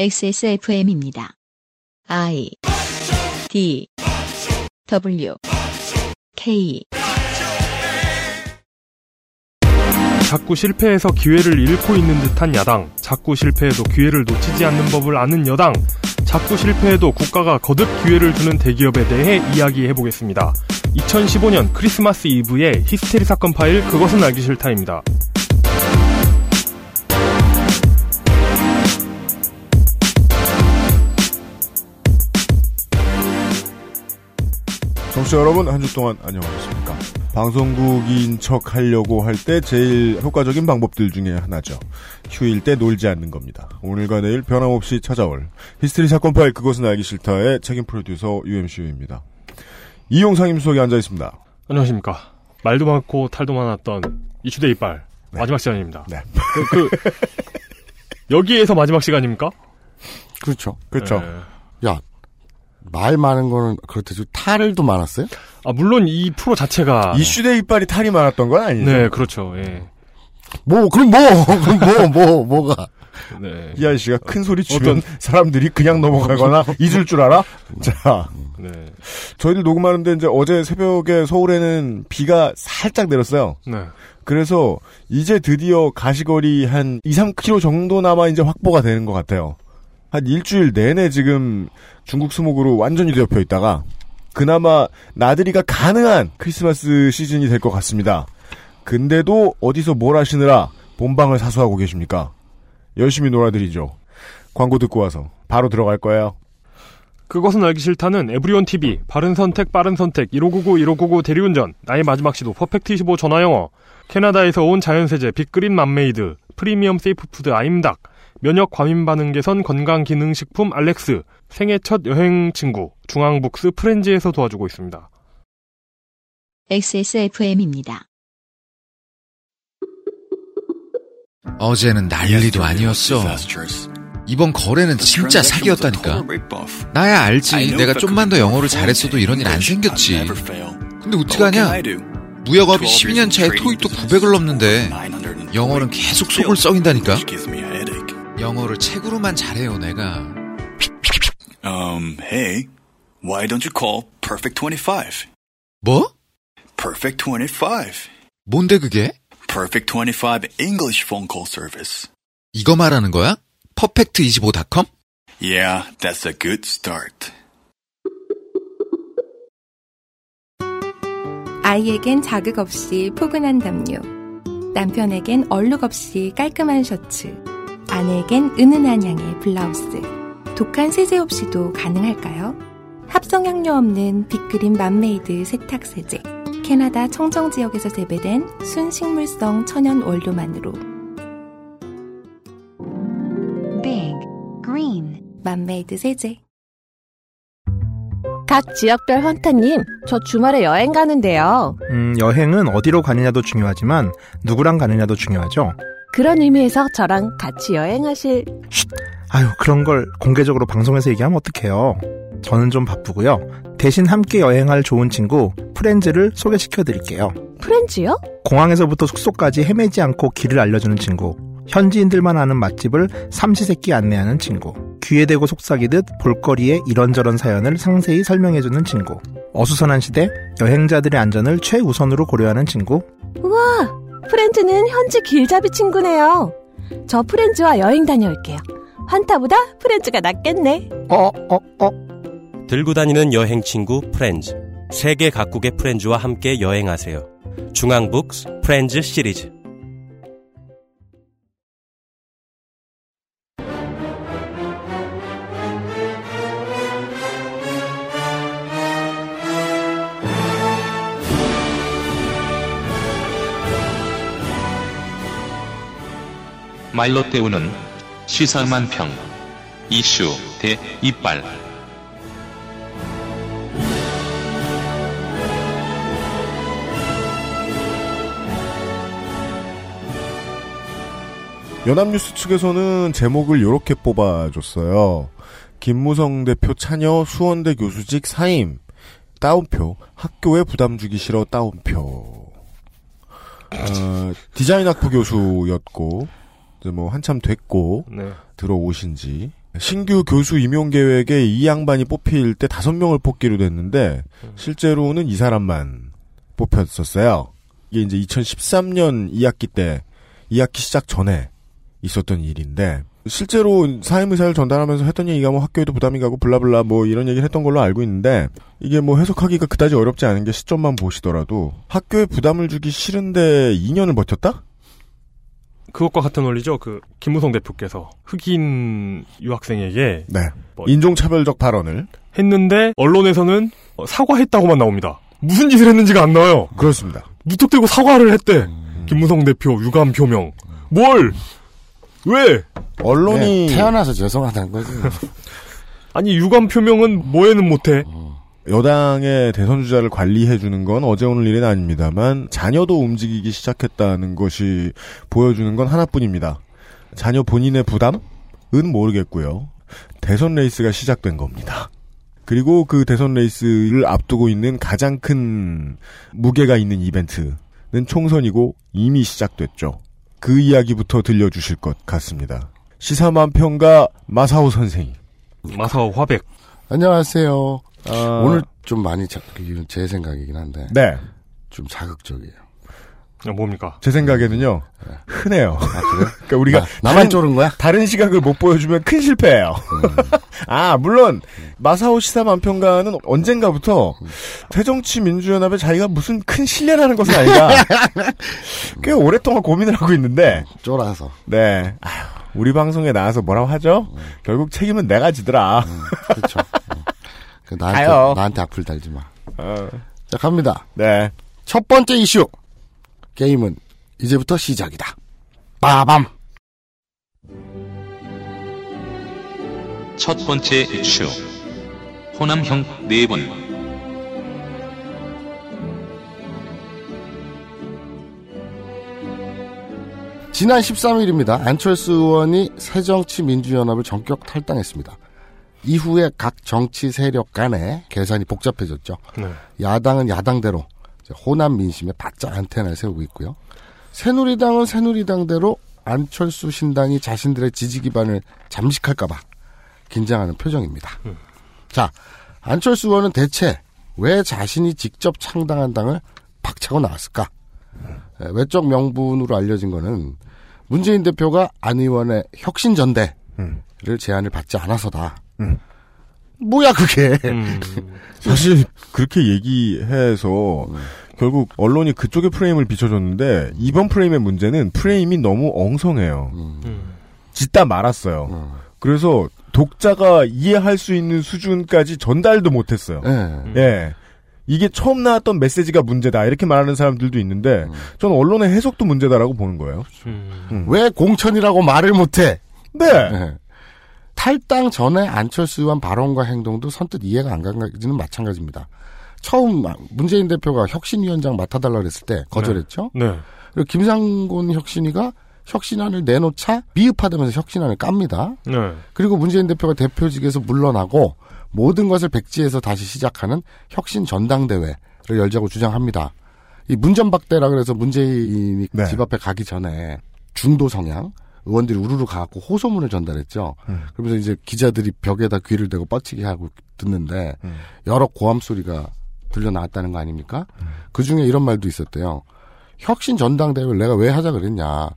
XSFM입니다. I D W K 자꾸 실패해서 기회를 잃고 있는 듯한 야당, 자꾸 실패해도 기회를 놓치지 않는 법을 아는 여당, 자꾸 실패해도 국가가 거듭 기회를 주는 대기업에 대해 이야기해 보겠습니다. 2015년 크리스마스 이브의 히스테리 사건 파일 그것은 알기 싫다입니다. 청취자 여러분 한 주 동안 안녕하셨습니까? 방송국인 척 하려고 할 때 제일 효과적인 방법들 중에 하나죠. 휴일 때 놀지 않는 겁니다. 오늘과 내일 변함없이 찾아올 히스테리 사건 파일 그것은 알기 싫다의 책임 프로듀서 UMCU입니다. 이용상 임수석에 앉아 있습니다. 안녕하십니까. 말도 많고 탈도 많았던 이슈대 이빨 마지막 시간입니다. 네. 그, 그 여기에서 마지막 시간입니까? 그렇죠. 그렇죠. 네. 야, 말 많은 거는 그렇대죠. 탈을 도 많았어요? 아 물론 이 프로 자체가 이슈대 이빨이 탈이 많았던 건 아니죠. 네 그렇죠. 예. 뭐, 그럼 뭐, 그럼 뭐, 뭐, 뭐가. 네. 이 아저씨가 큰 소리 치면 사람들이 그냥 넘어가거나 잊을 줄 알아? 자, 네. 저희들 녹음하는데 이제 어제 새벽에 서울에는 비가 살짝 내렸어요. 네. 그래서 이제 드디어 가시거리 한 2, 3km 정도나마 이제 확보가 되는 것 같아요. 한 일주일 내내 지금 중국 스모그로 완전히 뒤덮여 있다가 그나마 나들이가 가능한 크리스마스 시즌이 될 것 같습니다. 근데도 어디서 뭘 하시느라 본방을 사수하고 계십니까? 열심히 놀아드리죠. 광고 듣고 와서 바로 들어갈 거예요. 그것은 알기 싫다는 에브리온 TV, 바른 선택, 빠른 선택, 1599, 1599 대리운전, 나의 마지막 시도, 퍼펙트 25 전화영어, 캐나다에서 온 자연세제, 빅그린 맘메이드, 프리미엄 safe food 아임닭, 면역 과민 반응 개선 건강 기능 식품 알렉스, 생애 첫 여행 친구, 중앙북스 프렌즈에서 도와주고 있습니다. XSFM입니다. 어제는 난리도 아니었어. 이번 거래는 진짜 사기였다니까. 나야 알지. 내가 좀만 더 영어를 잘했어도 이런 일 안 생겼지. 근데 어떡하냐? 무역업이 12년 차에 토익도 900을 넘는데 영어는 계속 속을 썩인다니까. 영어를 책으로만 잘해요, 내가. Um, hey, why don't you call Perfect 25? 뭐? Perfect 25. 뭔데 그게? Perfect 25 English phone call service. 이거 말하는 거야? 퍼펙트25.com? Yeah, that's a good start. 아이에겐 자극 없이 포근한 담요. 남편에겐 얼룩 없이 깔끔한 셔츠. 아내에겐 은은한 향의 블라우스. 독한 세제 없이도 가능할까요? 합성 향료 없는 빅그린 맘메이드 세탁 세제. 캐나다 청정 지역에서 재배된 순식물성 천연 원료만으로 Big Green 맘메이드 세제. 각 지역별 헌터님, 저 주말에 여행 가는데요. 음, 여행은 어디로 가느냐도 중요하지만 누구랑 가느냐도 중요하죠. 그런 의미에서 저랑 같이 여행하실 아유, 그런 걸 공개적으로 방송에서 얘기하면 어떡해요. 저는 좀 바쁘고요. 대신 함께 여행할 좋은 친구 프렌즈를 소개시켜 드릴게요. 프렌즈요? 공항에서부터 숙소까지 헤매지 않고 길을 알려주는 친구. 현지인들만 아는 맛집을 삼시세끼 안내하는 친구. 귀에 대고 속삭이듯 볼거리의 이런저런 사연을 상세히 설명해주는 친구. 어수선한 시대 여행자들의 안전을 최우선으로 고려하는 친구. 우와, 프렌즈는 현지 길잡이 친구네요. 저 프렌즈와 여행 다녀올게요. 환타보다 프렌즈가 낫겠네. 어, 어, 어. 들고 다니는 여행 친구 프렌즈. 세계 각국의 프렌즈와 함께 여행하세요. 중앙북스 프렌즈 시리즈. 말로 때우는 시사만 평 이슈 대 이빨 연합뉴스 측에서는 제목을 이렇게 뽑아줬어요. 김무성 대표 차녀 수원대 교수직 사임. 따옴표. 학교에 부담 주기 싫어 따옴표. 어, 디자인 학부 교수였고, 뭐 한참 됐고, 네. 들어오신 지 신규 교수 임용 계획에 이 양반이 뽑힐 때 다섯 명을 뽑기로 됐는데 실제로는 이 사람만 뽑혔었어요. 이게 이제 2013년 2학기 때 2학기 시작 전에 있었던 일인데 실제로 사임 의사를 전달하면서 했던 얘기가 뭐 학교에도 부담이 가고 블라블라 뭐 이런 얘기를 했던 걸로 알고 있는데 이게 뭐 해석하기가 그다지 어렵지 않은 게 시점만 보시더라도 학교에 부담을 주기 싫은데 2년을 버텼다? 그것과 같은 원리죠. 그 김무성 대표께서 흑인 유학생에게 네. 뭐 인종차별적 발언을 했는데 언론에서는 어, 사과했다고만 나옵니다. 무슨 짓을 했는지가 안 나와요. 그렇습니다. 무턱대고 사과를 했대. 김무성 대표 유감 표명. 뭘? 왜? 언론이 네, 태어나서 죄송하다는 거지. 아니 유감 표명은 뭐에는 못해. 여당의 대선 주자를 관리해 주는 건 어제 오늘 일은 아닙니다만 자녀도 움직이기 시작했다는 것이 보여주는 건 하나뿐입니다. 자녀 본인의 부담은 모르겠고요. 대선 레이스가 시작된 겁니다. 그리고 그 대선 레이스를 앞두고 있는 가장 큰 무게가 있는 이벤트는 총선이고 이미 시작됐죠. 그 이야기부터 들려주실 것 같습니다. 시사만평가 마사오 선생이. 마사오 화백. 안녕하세요. 아, 오늘 좀 많이 자, 이건 제 생각이긴 한데 네. 좀 자극적이에요. 아, 뭡니까? 제 생각에는요 흔해요. 아 그래? 그러니까 우리가 나, 나만 쪼른 거야? 다른 시각을 못 보여주면 큰 실패예요. 아 물론 마사오 시사 만평가는 언젠가부터 새정치민주연합에 자기가 무슨 큰 신뢰라는 것은 아닌가 꽤 오랫동안 고민을 하고 있는데 쫄아서. 네 아휴, 우리 방송에 나와서 뭐라고 하죠? 결국 책임은 내가 지더라. 그렇죠. 그 나한테 가요. 나한테 악플 달지 마. 어, 자 갑니다. 네. 첫 번째 이슈. 게임은 이제부터 시작이다. 빠밤. 첫 번째 이슈. 호남형 네 분. 지난 13일입니다. 안철수 의원이 새정치민주연합을 전격 탈당했습니다. 이후에 각 정치 세력 간의 계산이 복잡해졌죠. 네. 야당은 야당대로 호남 민심에 바짝 안테나를 세우고 있고요. 새누리당은 새누리당대로 안철수 신당이 자신들의 지지 기반을 잠식할까봐 긴장하는 표정입니다. 자, 안철수 의원은 대체 왜 자신이 직접 창당한 당을 박차고 나왔을까? 에, 외적 명분으로 알려진 거는 문재인 대표가 안 의원의 혁신 전대를 제안을 받지 않아서다. 뭐야 그게? 음. 사실 그렇게 얘기해서 결국 언론이 그쪽의 프레임을 비춰줬는데 이번 프레임의 문제는 프레임이 너무 엉성해요. 음. 짓다 말았어요. 그래서 독자가 이해할 수 있는 수준까지 전달도 못했어요. 예. 예. 이게 처음 나왔던 메시지가 문제다 이렇게 말하는 사람들도 있는데 저는 언론의 해석도 문제다라고 보는 거예요. 음. 왜 공천이라고 말을 못해? 네. 예. 탈당 전에 안철수 의원 발언과 행동도 선뜻 이해가 안 가지는 마찬가지입니다. 처음 문재인 대표가 혁신위원장 맡아달라 그랬을 때 거절했죠. 네. 그리고 김상곤 혁신이가 혁신안을 내놓자 미흡하다면서 혁신안을 깝니다. 네. 그리고 문재인 대표가 대표직에서 물러나고 모든 것을 백지에서 다시 시작하는 혁신 전당대회를 열자고 주장합니다. 이 문전박대라 그래서 문재인이 네. 집 앞에 가기 전에 중도 성향 의원들이 우르르 가갖고 호소문을 전달했죠. 음. 그러면서 이제 기자들이 벽에다 귀를 대고 뻗치게 하고 듣는데 음. 여러 고함 소리가 들려 나왔다는 거 아닙니까? 그 중에 이런 말도 있었대요. 혁신 전당대회를 내가 왜 하자 그랬냐.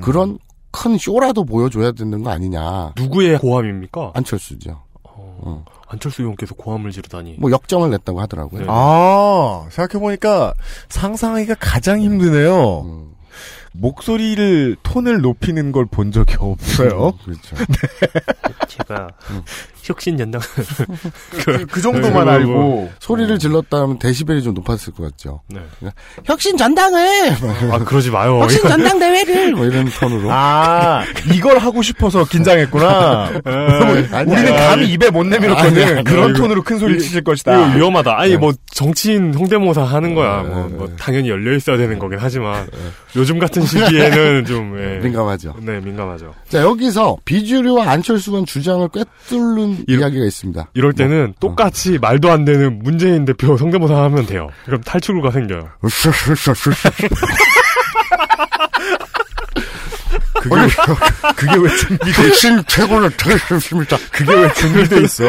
그런 큰 쇼라도 보여줘야 되는 거 아니냐. 누구의 고함입니까? 안철수죠. 어, 안철수 의원께서 고함을 지르다니. 뭐 역정을 냈다고 하더라고요. 네. 아, 생각해 보니까 상상하기가 가장 힘드네요. 음, 목소리를, 톤을 높이는 걸 본 적이 없어요. 그렇죠. 제가 혁신 연당 그, 그 정도만 네, 알고. 소리를 질렀다면 데시벨이 좀 높았을 것 같죠. 네. 혁신 전당을! 아 그러지 마요. 혁신 전당 대회를! 뭐 이런 톤으로. 아, 이걸 하고 싶어서 긴장했구나. 아니야. 우리는 감히 입에 못 내밀었거든. 아니야. 그런 톤으로 큰 소리 치실 것이다. 위험하다. 아니 네. 뭐 정치인 성대모사 하는 거야. 네, 뭐, 네, 뭐 네. 당연히 열려 있어야 되는 거긴 하지만 요즘 같은 시기에는 좀 예. 민감하죠. 네 민감하죠. 자, 여기서 비주류와 안철수 의원 주장을 꿰뚫는 이러- 이야기가 있습니다. 이럴 뭐, 때는 똑같이 말도 안 되는 문재인 대표 성대모사 하면 돼요. 그럼 탈출구가 생겨요. 그게 왜, 그게 왜 준비돼 당신 최고를 들으십니다. 그게 왜 준비돼 있어?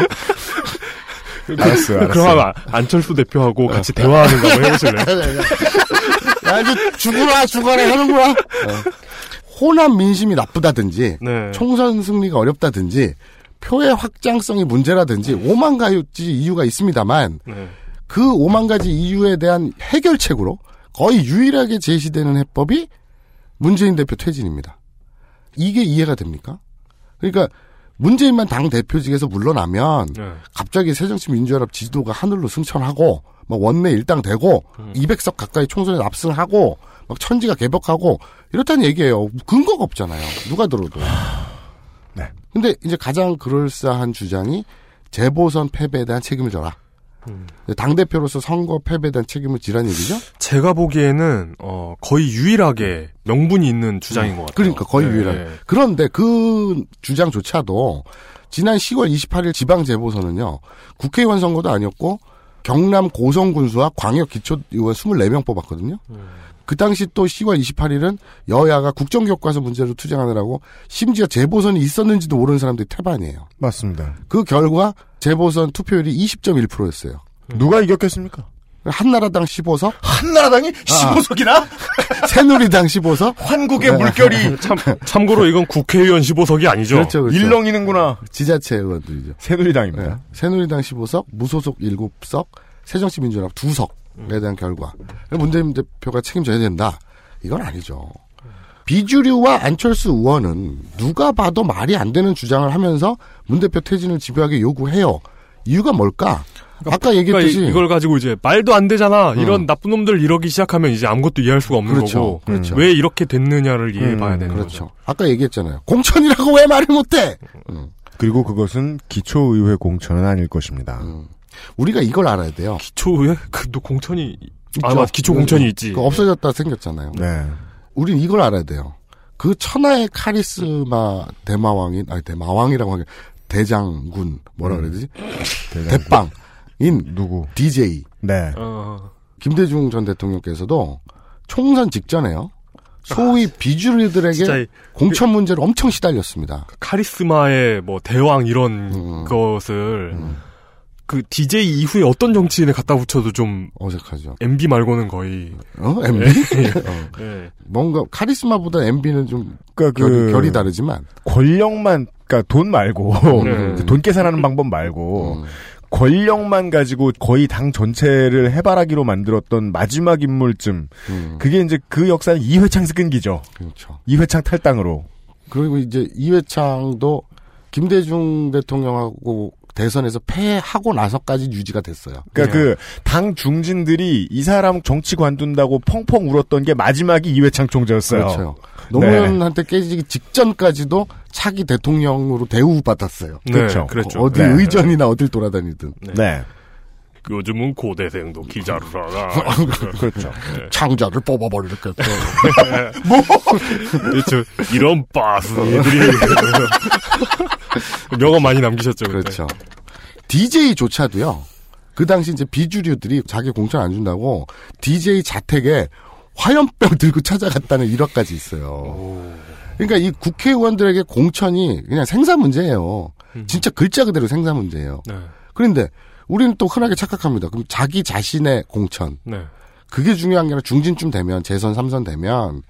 알았어요, 알았어요. 그럼 아- 안철수 대표하고 같이 대화하는 거 한번 해보실래요? 야, 이제 죽어라, 죽어라 하는구나. 호남 민심이 나쁘다든지, 네. 총선 승리가 어렵다든지, 표의 확장성이 문제라든지, 오만 가지 이유가 있습니다만, 네. 그 오만 가지 이유에 대한 해결책으로 거의 유일하게 제시되는 해법이 문재인 대표 퇴진입니다. 이게 이해가 됩니까? 그러니까 문재인만 당 대표직에서 물러나면 네. 갑자기 새정치민주연합 지지도가 하늘로 승천하고 막 원내 일당 되고 음. 200석 가까이 총선에 납승하고 막 천지가 개벽하고 이렇다는 얘기예요. 근거가 없잖아요. 누가 들어도. 네. 근데 이제 가장 그럴싸한 주장이 재보선 패배에 대한 책임을 져라. 음. 당 대표로서 선거 패배에 대한 책임을 지란 얘기죠. 제가 보기에는 어, 거의 유일하게 명분이 있는 주장인 것 같아요. 그러니까 거의 네. 유일한. 그런데 그 주장조차도 지난 10월 28일 지방 재보선은요. 국회의원 선거도 아니었고 경남 고성군수와 광역 기초의원 24명 뽑았거든요. 그 당시 또 10월 28일은 여야가 국정교과서 문제로 투쟁하느라고 심지어 재보선이 있었는지도 모르는 사람들이 태반이에요. 맞습니다. 그 결과 재보선 투표율이 20.1%였어요. 누가 이겼겠습니까? 한나라당 15석, 한나라당이 15석이나? 새누리당 15석, 한국의 네. 물결이 참, 참고로 이건 국회의원 15석이 아니죠. 그렇죠, 그렇죠. 일렁이는구나. 지자체 의원들이죠. 새누리당입니다. 네. 새누리당 15석, 무소속 7석, 새정치민주연합 2석에 대한 결과. 문재인 대표가 책임져야 된다. 이건 아니죠. 비주류와 안철수 의원은 누가 봐도 말이 안 되는 주장을 하면서 문 대표 퇴진을 집요하게 요구해요. 이유가 뭘까? 아까 얘기했듯이 그러니까 이- 이걸 가지고 이제 말도 안 되잖아. 이런 나쁜 놈들 이러기 시작하면 이제 아무것도 이해할 수가 없는 그렇죠, 거고. 그렇죠. 왜 이렇게 됐느냐를 이해해봐야 되는 그렇죠. 거죠. 아까 얘기했잖아요. 공천이라고 왜 말을 못해? 음. 그리고 그것은 기초의회 공천은 아닐 것입니다. 음. 우리가 이걸 알아야 돼요. 기초에 그또 공천이 아 있죠. 맞 기초 공천이 있지. 없어졌다 생겼잖아요. 네. 우린 이걸 알아야 돼요. 그 천하의 카리스마 대마왕인 아니 대마왕이라고 하긴 대장군 뭐라 그래야 되지? 대빵인 누구? DJ 네. 어, 김대중 전 대통령께서도 총선 직전에요. 소위 비주류들에게 진짜 이- 공천 문제를 엄청 시달렸습니다. 카리스마의 뭐 대왕 이런 음. 것을 그 DJ 이후에 어떤 정치인에 갖다 붙여도 좀 어색하죠. MB 말고는 거의 어? MB? 어. 예. 뭔가 카리스마보다 MB는 좀 그러니까 결이, 그 결이 다르지만 권력만 그러니까 돈 말고 네. 돈 계산하는 방법 말고 음. 권력만 가지고 거의 당 전체를 해바라기로 만들었던 마지막 인물쯤 음. 그게 이제 그 역사는 이회창에서 끊기죠. 그렇죠. 이회창 탈당으로. 그리고 이제 이회창도 김대중 대통령하고 대선에서 패하고 나서까지 유지가 됐어요. 그러니까 그당 중진들이 이 사람 정치 관둔다고 펑펑 울었던 게 마지막이 이회창 총재였어요. 그렇죠. 노무현한테 깨지기 직전까지도 차기 대통령으로 대우받았어요. 네, 그렇죠. 어디 네. 의전이나 어딜 돌아다니든. 네. 요즘은 고대생도 기자를 하라. 그렇죠. 창자를 뽑아버리겠다. 그렇죠. 이런 빠스들이 명언 많이 남기셨죠. 그때. 그렇죠. DJ조차도요. 그 당시 이제 비주류들이 자기 공천 안 준다고 DJ 자택에 화염병 들고 찾아갔다는 일화까지 있어요. 그러니까 이 국회의원들에게 공천이 그냥 생산 문제예요. 진짜 글자 그대로 생산 문제예요. 네. 그런데 우리는 또 흔하게 착각합니다. 그럼 자기 자신의 공천. 네. 그게 중요한 게 아니라 중진쯤 되면 재선 삼선 되면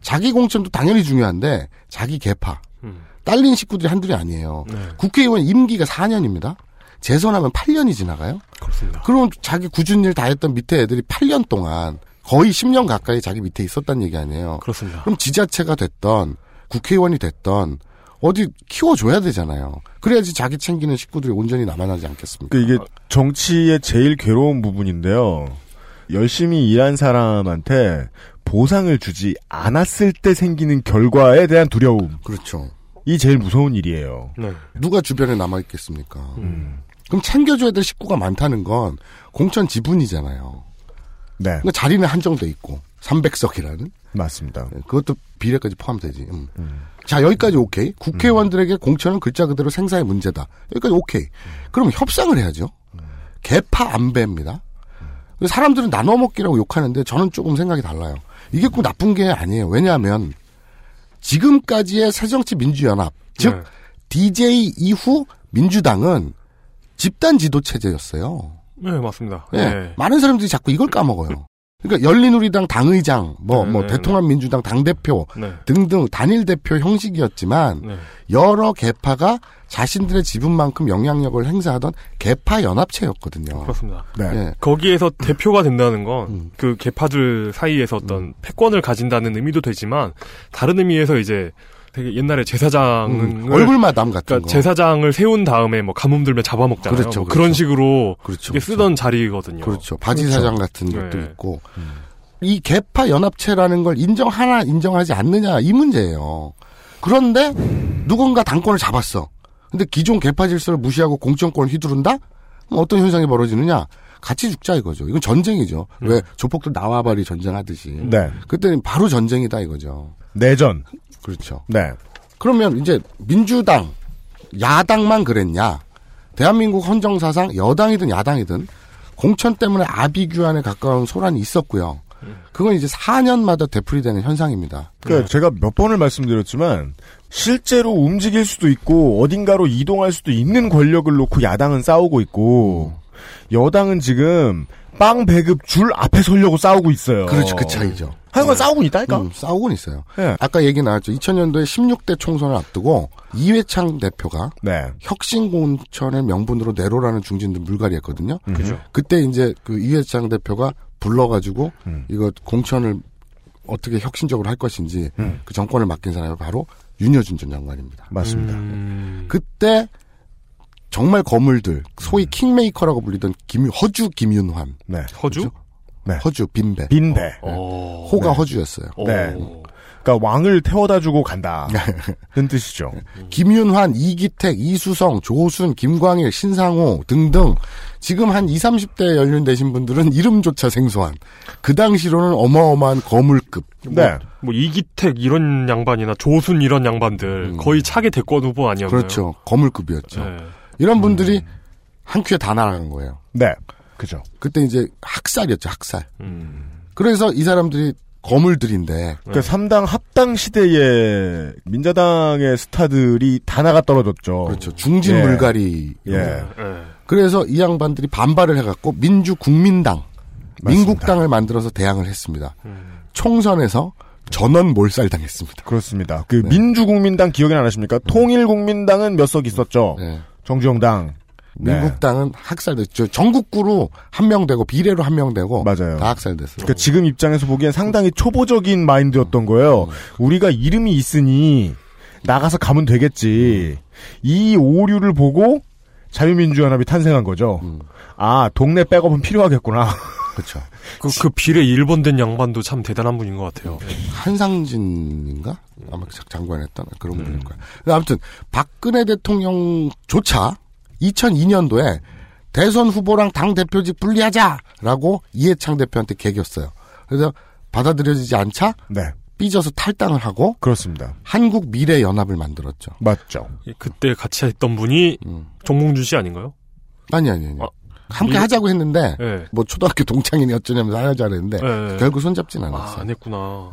자기 공천도 당연히 중요한데 자기 개파 음. 딸린 식구들이 한둘이 아니에요. 네. 국회의원 임기가 4년입니다. 재선하면 8년이 지나가요. 그렇습니다. 그럼 자기 굳은 일 다 했던 밑에 애들이 8년 동안 거의 10년 가까이 자기 밑에 있었다는 얘기 아니에요. 그렇습니다. 그럼 지자체가 됐던 국회의원이 됐던 어디 키워줘야 되잖아요. 그래야지 자기 챙기는 식구들이 온전히 남아나지 않겠습니까? 그 이게 정치의 제일 괴로운 부분인데요. 열심히 일한 사람한테 보상을 주지 않았을 때 생기는 결과에 대한 두려움. 그렇죠. 이 제일 무서운 일이에요. 네. 누가 주변에 남아있겠습니까? 음. 그럼 챙겨줘야 될 식구가 많다는 건 공천 지분이잖아요. 네. 그러니까 자리는 한정돼 있고 300석이라는 맞습니다. 그것도 비례까지 포함되지. 음. 자 여기까지 오케이. 국회의원들에게 공천은 글자 그대로 생사의 문제다. 여기까지 오케이. 그럼 협상을 해야죠. 개파 안배입니다. 사람들은 나눠 먹기라고 욕하는데 저는 조금 생각이 달라요. 이게 꼭 나쁜 게 아니에요. 왜냐하면 지금까지의 새정치 민주연합, 즉 네. DJ 이후 민주당은 집단 지도 체제였어요. 네, 맞습니다. 예. 네. 많은 사람들이 자꾸 이걸 까먹어요. 그러니까 열린우리당 당의장, 뭐, 네, 뭐, 네, 대통합민주당 당대표 네. 등등 단일 대표 형식이었지만 네. 여러 개파가 자신들의 지분만큼 영향력을 행사하던 개파 연합체였거든요. 그렇습니다. 네. 예. 거기에서 대표가 된다는 건 음. 그 개파들 사이에서 어떤 패권을 가진다는 의미도 되지만 다른 의미에서 이제 되게 옛날에 제사장을 음, 얼굴마담 같은 그러니까 거. 제사장을 세운 다음에 뭐 가뭄 들면 잡아먹잖아요. 그렇죠, 뭐 그렇죠. 그런 식으로 그렇죠. 이게 쓰던 자리거든요. 그렇죠. 바지 사장 같은 네. 것도 있고. 이 개파 연합체라는 걸 인정하나 인정하지 않느냐 이 문제예요. 그런데 누군가 당권을 잡았어. 근데 기존 개파 질서를 무시하고 공천권을 휘두른다? 그럼 어떤 현상이 벌어지느냐? 같이 죽자 이거죠. 이건 전쟁이죠. 왜 조폭들 나와버리 전쟁하듯이. 네. 그때는 바로 전쟁이다 이거죠. 내전. 그렇죠. 네. 그러면 이제 민주당, 야당만 그랬냐? 대한민국 헌정사상 여당이든 야당이든 공천 때문에 아비규환에 가까운 소란이 있었고요. 그건 이제 4년마다 되풀이되는 현상입니다. 그러니까 제가 몇 번을 말씀드렸지만 실제로 움직일 수도 있고 어딘가로 이동할 수도 있는 권력을 놓고 야당은 싸우고 있고 여당은 지금 빵 배급 줄 앞에 서려고 싸우고 있어요. 그렇죠. 그 차이죠. 하여간 싸우고 있다니까. 음, 싸우고는 있어요. 네. 아까 얘기 나왔죠. 2000년도에 16대 총선을 앞두고 이회창 대표가 네. 혁신공천을 명분으로 내로라는 중진들 물갈이 했거든요. 그죠. 그때 이제 그 이회창 대표가 불러가지고 음. 이거 공천을 어떻게 혁신적으로 할 것인지 음. 그 정권을 맡긴 사람이 바로 윤여준 전 장관입니다. 맞습니다. 음, 그때 정말 거물들 소위 킹메이커라고 불리던 김 허주 김윤환 네. 네. 허주? 네. 허주 빈배 빈배. 어. 호가 네. 허주였어요. 네. 그러니까 왕을 태워다 주고 간다. 는 뜻이죠. 김윤환, 이기택, 이수성, 조순, 김광일, 신상호 등등 지금 한 20, 30대 연륜되신 분들은 이름조차 생소한 그 당시로는 어마어마한 거물급. 네. 뭐 이기택 이런 양반이나 조순 이런 양반들 거의 차기 대권 후보 아니었나요? 음. 그렇죠. 거물급이었죠. 네. 이런 분들이 한 큐에 다 날아간 거예요. 네. 그죠. 그때 이제 학살이었죠, 학살. 음. 그래서 이 사람들이 거물들인데 그러니까 3당 합당 시대에 민자당의 스타들이 다 나가 떨어졌죠. 그렇죠. 중진 예. 물갈이. 예. 네. 그래서 이 양반들이 반발을 해갖고 민주국민당, 맞습니다. 민국당을 만들어서 대항을 했습니다. 음. 총선에서 전원 몰살당했습니다. 그렇습니다. 그 네. 민주국민당 기억이 안 나십니까? 통일국민당은 몇 석 있었죠. 네. 정주영당. 네. 민국당은 학살됐죠. 전국구로 한 명 되고 비례로 한 명 되고 맞아요. 다 학살됐어요. 그러니까 지금 입장에서 보기엔 상당히 초보적인 마인드였던 거예요. 우리가 이름이 있으니 나가서 가면 되겠지. 이 오류를 보고 자유민주연합이 탄생한 거죠. 음. 아, 동네 백업은 필요하겠구나. 그렇죠. 그, 그 비례 1번 된 양반도 참 대단한 분인 것 같아요. 한상진인가? 아마 장관했던 그런 음. 분일 거예요. 아무튼 박근혜 대통령조차 2002년도에 대선 후보랑 당 대표직 분리하자라고 이해창 대표한테 개겼어요. 그래서 받아들여지지 않자 네. 삐져서 탈당을 하고 그렇습니다. 한국 미래 연합을 만들었죠. 맞죠. 그때 같이 했던 분이 음. 정몽준 씨 아닌가요? 아니 아니 아니. 아, 함께 미- 하자고 했는데 네. 뭐 초등학교 동창이니 어쩌냐면서 하자 그랬는데 네. 결국 손잡진 아, 않았어요. 안 했구나.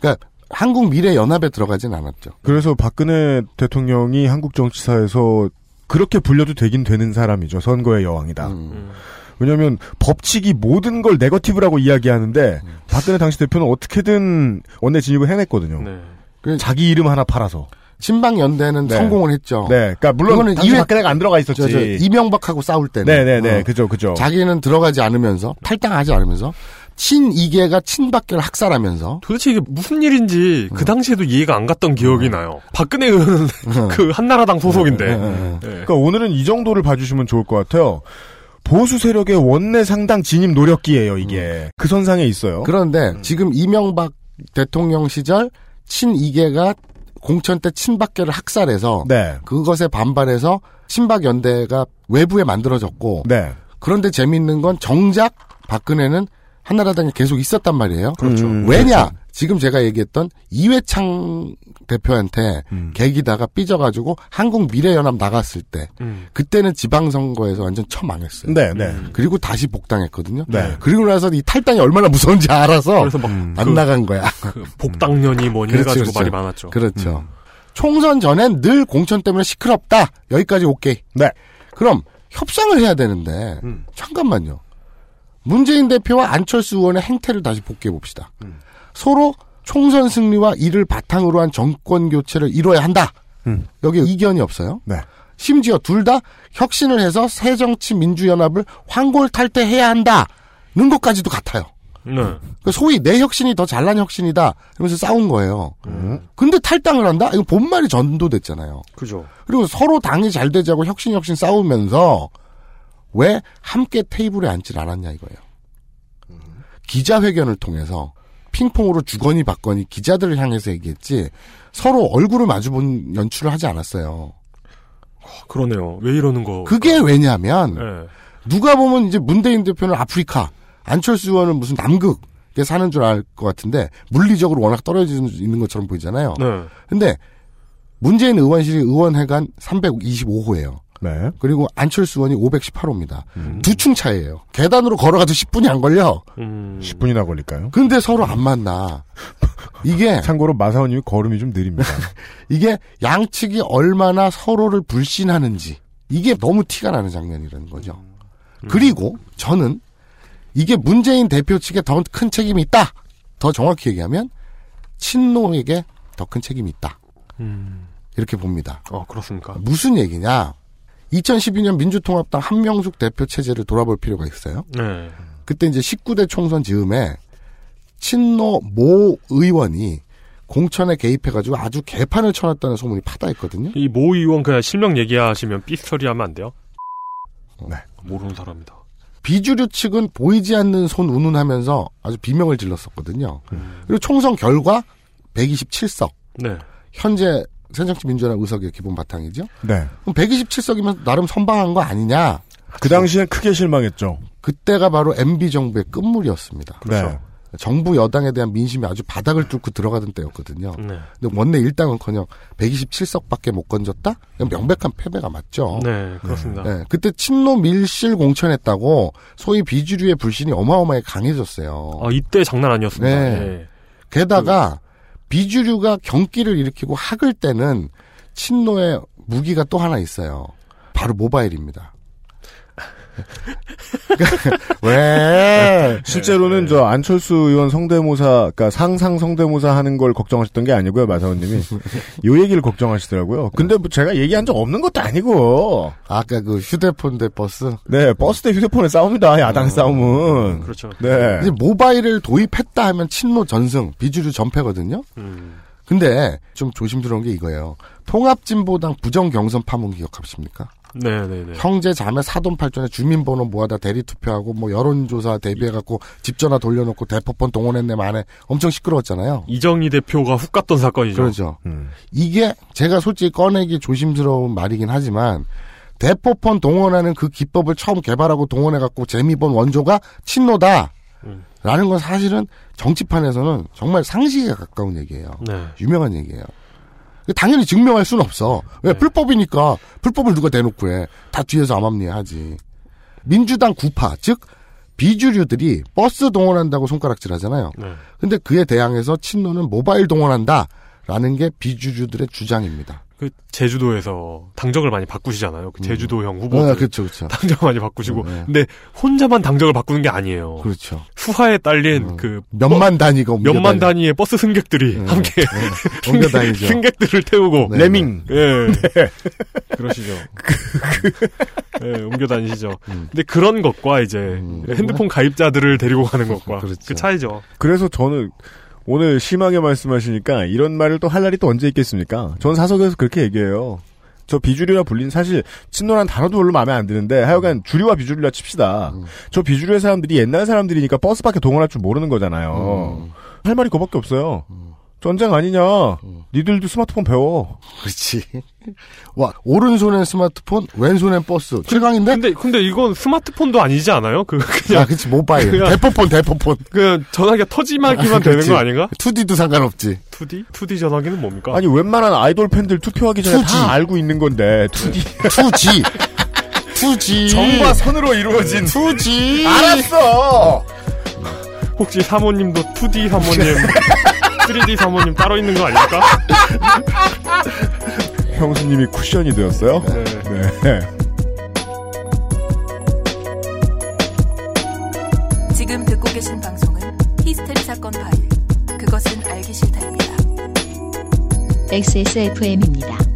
그러니까 한국 미래 연합에 들어가진 않았죠. 그래서 박근혜 대통령이 한국 정치사에서 그렇게 불려도 되긴 되는 사람이죠. 선거의 여왕이다. 음. 음. 왜냐하면 법칙이 모든 걸 네거티브라고 이야기하는데 박근혜 당시 대표는 어떻게든 원내 진입을 해냈거든요. 네. 그 자기 이름 하나 팔아서. 친박 연대는 네. 성공을 했죠. 네, 그러니까 물론 이회- 박근혜가 안 들어가 있었지. 저, 저, 이명박하고 싸울 때는 네 네 네, 어, 그죠, 그죠. 자기는 들어가지 않으면서 탈당하지 않으면서 친이계가 친박계를 학살하면서 도대체 이게 무슨 일인지 그 당시에도 이해가 안 갔던 기억이 나요. 박근혜 의원은 그 한나라당 소속인데. 네. 그러니까 오늘은 이 정도를 봐주시면 좋을 것 같아요. 보수 세력의 원내 상당 진입 노력기예요, 이게. 그 선상에 있어요. 그런데 지금 이명박 대통령 시절 친이계가 공천 때 친박계를 학살해서 네. 그것에 반발해서 친박 연대가 외부에 만들어졌고 네. 그런데 재미있는 건 정작 박근혜는 한나라당에 계속 있었단 말이에요. 그렇죠. 음, 왜냐? 지금 제가 얘기했던 이회창 대표한테 음. 계기다가 삐져가지고 한국 미래연합 나갔을 때 음. 그때는 지방선거에서 완전 처망했어요. 네, 네. 그리고 다시 복당했거든요. 네. 그리고 나서 이 탈당이 얼마나 무서운지 알아서 그래서 막 음. 안 그- 나간 거야. 그 복당년이 뭐니 그렇죠, 해가지고 그렇죠. 말이 많았죠. 그렇죠. 총선 전엔 늘 공천 때문에 시끄럽다. 여기까지 오케이. 네. 그럼 협상을 해야 되는데 음. 잠깐만요. 문재인 대표와 안철수 의원의 행태를 다시 복귀해 봅시다. 음. 서로 총선 승리와 이를 바탕으로 한 정권 교체를 이뤄야 한다. 음. 여기 이견이 없어요. 네. 심지어 둘 다 혁신을 해서 새정치민주연합을 황골탈퇴해야 한다는 것까지도 같아요. 네. 그 소위 내 혁신이 더 잘난 혁신이다. 이러면서 싸운 거예요. 음. 근데 탈당을 한다? 이거 본말이 전도됐잖아요. 그죠. 그리고 서로 당이 잘 되자고 혁신 혁신 싸우면서 왜 함께 테이블에 앉질 않았냐 이거예요. 기자회견을 통해서 핑퐁으로 주거니 받거니 기자들을 향해서 얘기했지 서로 얼굴을 마주본 연출을 하지 않았어요. 그러네요. 왜 이러는 거? 그게 왜냐하면 네. 누가 보면 이제 문재인 대표는 아프리카, 안철수 의원은 무슨 남극에 사는 줄 알 것 같은데 물리적으로 워낙 떨어져 있는 것처럼 보이잖아요. 네. 근데 문재인 의원실이 의원회관 325호예요. 네. 그리고 안철수 의원이 518호입니다. 음. 두층 차이예요. 계단으로 걸어가도 10분이 안 걸려. 음. 10분이나 걸릴까요? 근데 서로 안 만나. 이게 참고로 마사오님이 걸음이 좀 느립니다. 이게 양측이 얼마나 서로를 불신하는지 이게 너무 티가 나는 장면이라는 거죠. 그리고 저는 이게 문재인 대표 측에 더 큰 책임이 있다. 더 정확히 얘기하면 친노에게 더 큰 책임이 있다. 음. 이렇게 봅니다. 어 그렇습니까? 무슨 얘기냐? 2012년 민주통합당 한명숙 대표 체제를 돌아볼 필요가 있어요. 네. 그때 이제 19대 총선 즈음에 친노 모 의원이 공천에 개입해가지고 아주 개판을 쳐놨다는 소문이 파다했거든요. 이 모 의원 그냥 실명 얘기하시면 삐스터리 하면 안 돼요? 네. 모르는 사람이다. 비주류 측은 보이지 않는 손 운운하면서 아주 비명을 질렀었거든요. 그리고 총선 결과 127석. 네. 현재 새정치 민주연합 의석의 기본 바탕이죠. 네. 그럼 127석이면 나름 선방한 거 아니냐? 그 당시엔 크게 실망했죠. 그때가 바로 MB 정부의 끝물이었습니다. 네. 정부 여당에 대한 민심이 아주 바닥을 뚫고 들어가던 때였거든요. 네. 근데 원내 일당은커녕 127석밖에 못 건졌다? 명백한 패배가 맞죠. 네, 그렇습니다. 네, 그때 친노 밀실 공천했다고 소위 비주류의 불신이 어마어마하게 강해졌어요. 아, 이때 장난 아니었습니다. 네. 네. 게다가 비주류가 경기를 일으키고 학을 때는 친노의 무기가 또 하나 있어요. 바로 모바일입니다. 왜? 실제로는 저 안철수 의원 성대모사, 그러니까 상상 성대모사 하는 걸 걱정하셨던 게 아니고요, 마사오님이. 요 얘기를 걱정하시더라고요. 근데 뭐 제가 얘기한 적 없는 것도 아니고. 아까 그 휴대폰 대 버스? 네, 버스 대 휴대폰의 싸움이다, 야당 싸움은. 그렇죠. 네. 이제 모바일을 도입했다 하면 친노 전승, 비주류 전패거든요. 음. 근데 좀 조심스러운 게 이거예요. 통합진보당 부정 경선 파문 기억하십니까? 네네네. 형제 자매 사돈 팔촌에 주민번호 모아다 대리 투표하고 뭐 여론조사 대비해갖고 집 전화 돌려놓고 대포폰 동원했네 마네 엄청 시끄러웠잖아요. 이정희 대표가 훅 갔던 사건이죠. 그렇죠. 음. 이게 제가 솔직히 꺼내기 조심스러운 말이긴 하지만 대포폰 동원하는 그 기법을 처음 개발하고 동원해갖고 재미 본 원조가 친노다. 음. 라는 건 사실은 정치판에서는 정말 상식에 가까운 얘기예요. 네. 유명한 얘기예요. 당연히 증명할 수는 없어. 왜 네. 불법이니까 불법을 누가 대놓고 해. 다 뒤에서 암암리에 하지. 민주당 구파 즉 비주류들이 버스 동원한다고 손가락질 하잖아요. 네. 근데 그에 대항해서 친노는 모바일 동원한다라는 게 비주류들의 주장입니다. 그 제주도에서 당적을 많이 바꾸시잖아요. 그 제주도형 후보들. 아, 그렇죠, 그렇죠. 당적 많이 바꾸시고. 네. 근데 혼자만 당적을 바꾸는 게 아니에요. 그렇죠. 수하에 딸린 그 몇만 단위가 옮겨 몇만 다니- 단위의 버스 승객들이 네. 함께 네. 옮겨 다니죠. 승객들을 태우고 네. 레밍. 예. 그러시죠. 예, 옮겨 다니시죠. 근데 그런 것과 이제 핸드폰 가입자들을 데리고 가는 것과 그렇죠. 그 차이죠. 그래서 저는 오늘 심하게 말씀하시니까 이런 말을 또 할 날이 또 언제 있겠습니까? 전 사석에서 그렇게 얘기해요. 저 비주류라 불린 사실 친노란 단어도 별로 마음에 안 드는데 하여간 주류와 비주류라 칩시다. 저 비주류의 사람들이 옛날 사람들이니까 버스 밖에 동원할 줄 모르는 거잖아요. 할 말이 그밖에 없어요. 전쟁 아니냐. 니들도 스마트폰 배워. 그렇지. 와, 오른손엔 스마트폰, 왼손엔 버스. 최강인데? 근데 근데 이건 스마트폰도 아니지 않아요? 그 그냥 아, 그치, 모바일. 그냥- 대포폰, 대포폰. 그냥 전화기가 터지기만 아, 되는. 거 아닌가? 2D도 상관없지. 2D? 2D 전화기는 뭡니까? 아니 웬만한 아이돌 팬들 투표하기 전에 2G. 다 알고 있는 건데 2D 2G. 2G. 정과 선으로 이루어진 2G. 알았어. 혹시 사모님도 2D 사모님, 3D 사모님 따로 있는 거 아닐까? 형수님이 쿠션이 되었어요. 네. 네. 지금 듣고 계신 방송은 히스테리 사건 파일. 그것은 알기 싫다입니다. XSFM입니다.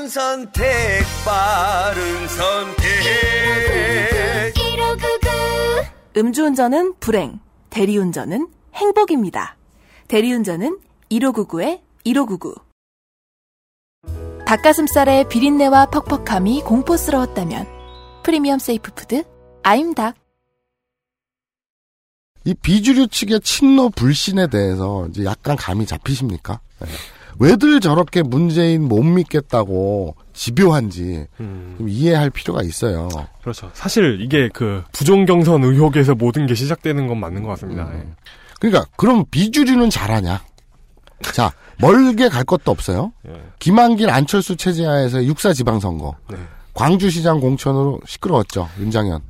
바른 선택, 바른 선택. 음주운전은 불행, 대리운전은 행복입니다. 대리운전은 1599에 1599. 닭가슴살의 비린내와 퍽퍽함이 공포스러웠다면 프리미엄 safe food 아임닭. 이 비주류 측의 친노 불신에 대해서 이제 약간 감이 잡히십니까? 네. 왜들 저렇게 문재인 못 믿겠다고 집요한지 음. 좀 이해할 필요가 있어요. 그렇죠. 사실 이게 그 부정경선 의혹에서 모든 게 시작되는 건 맞는 것 같습니다. 예. 그러니까 그럼 비주류는 잘하냐? 자 멀게 갈 것도 없어요. 예. 김한길 안철수 체제하에서 육사 지방선거 네. 광주시장 공천으로 시끄러웠죠 윤장현.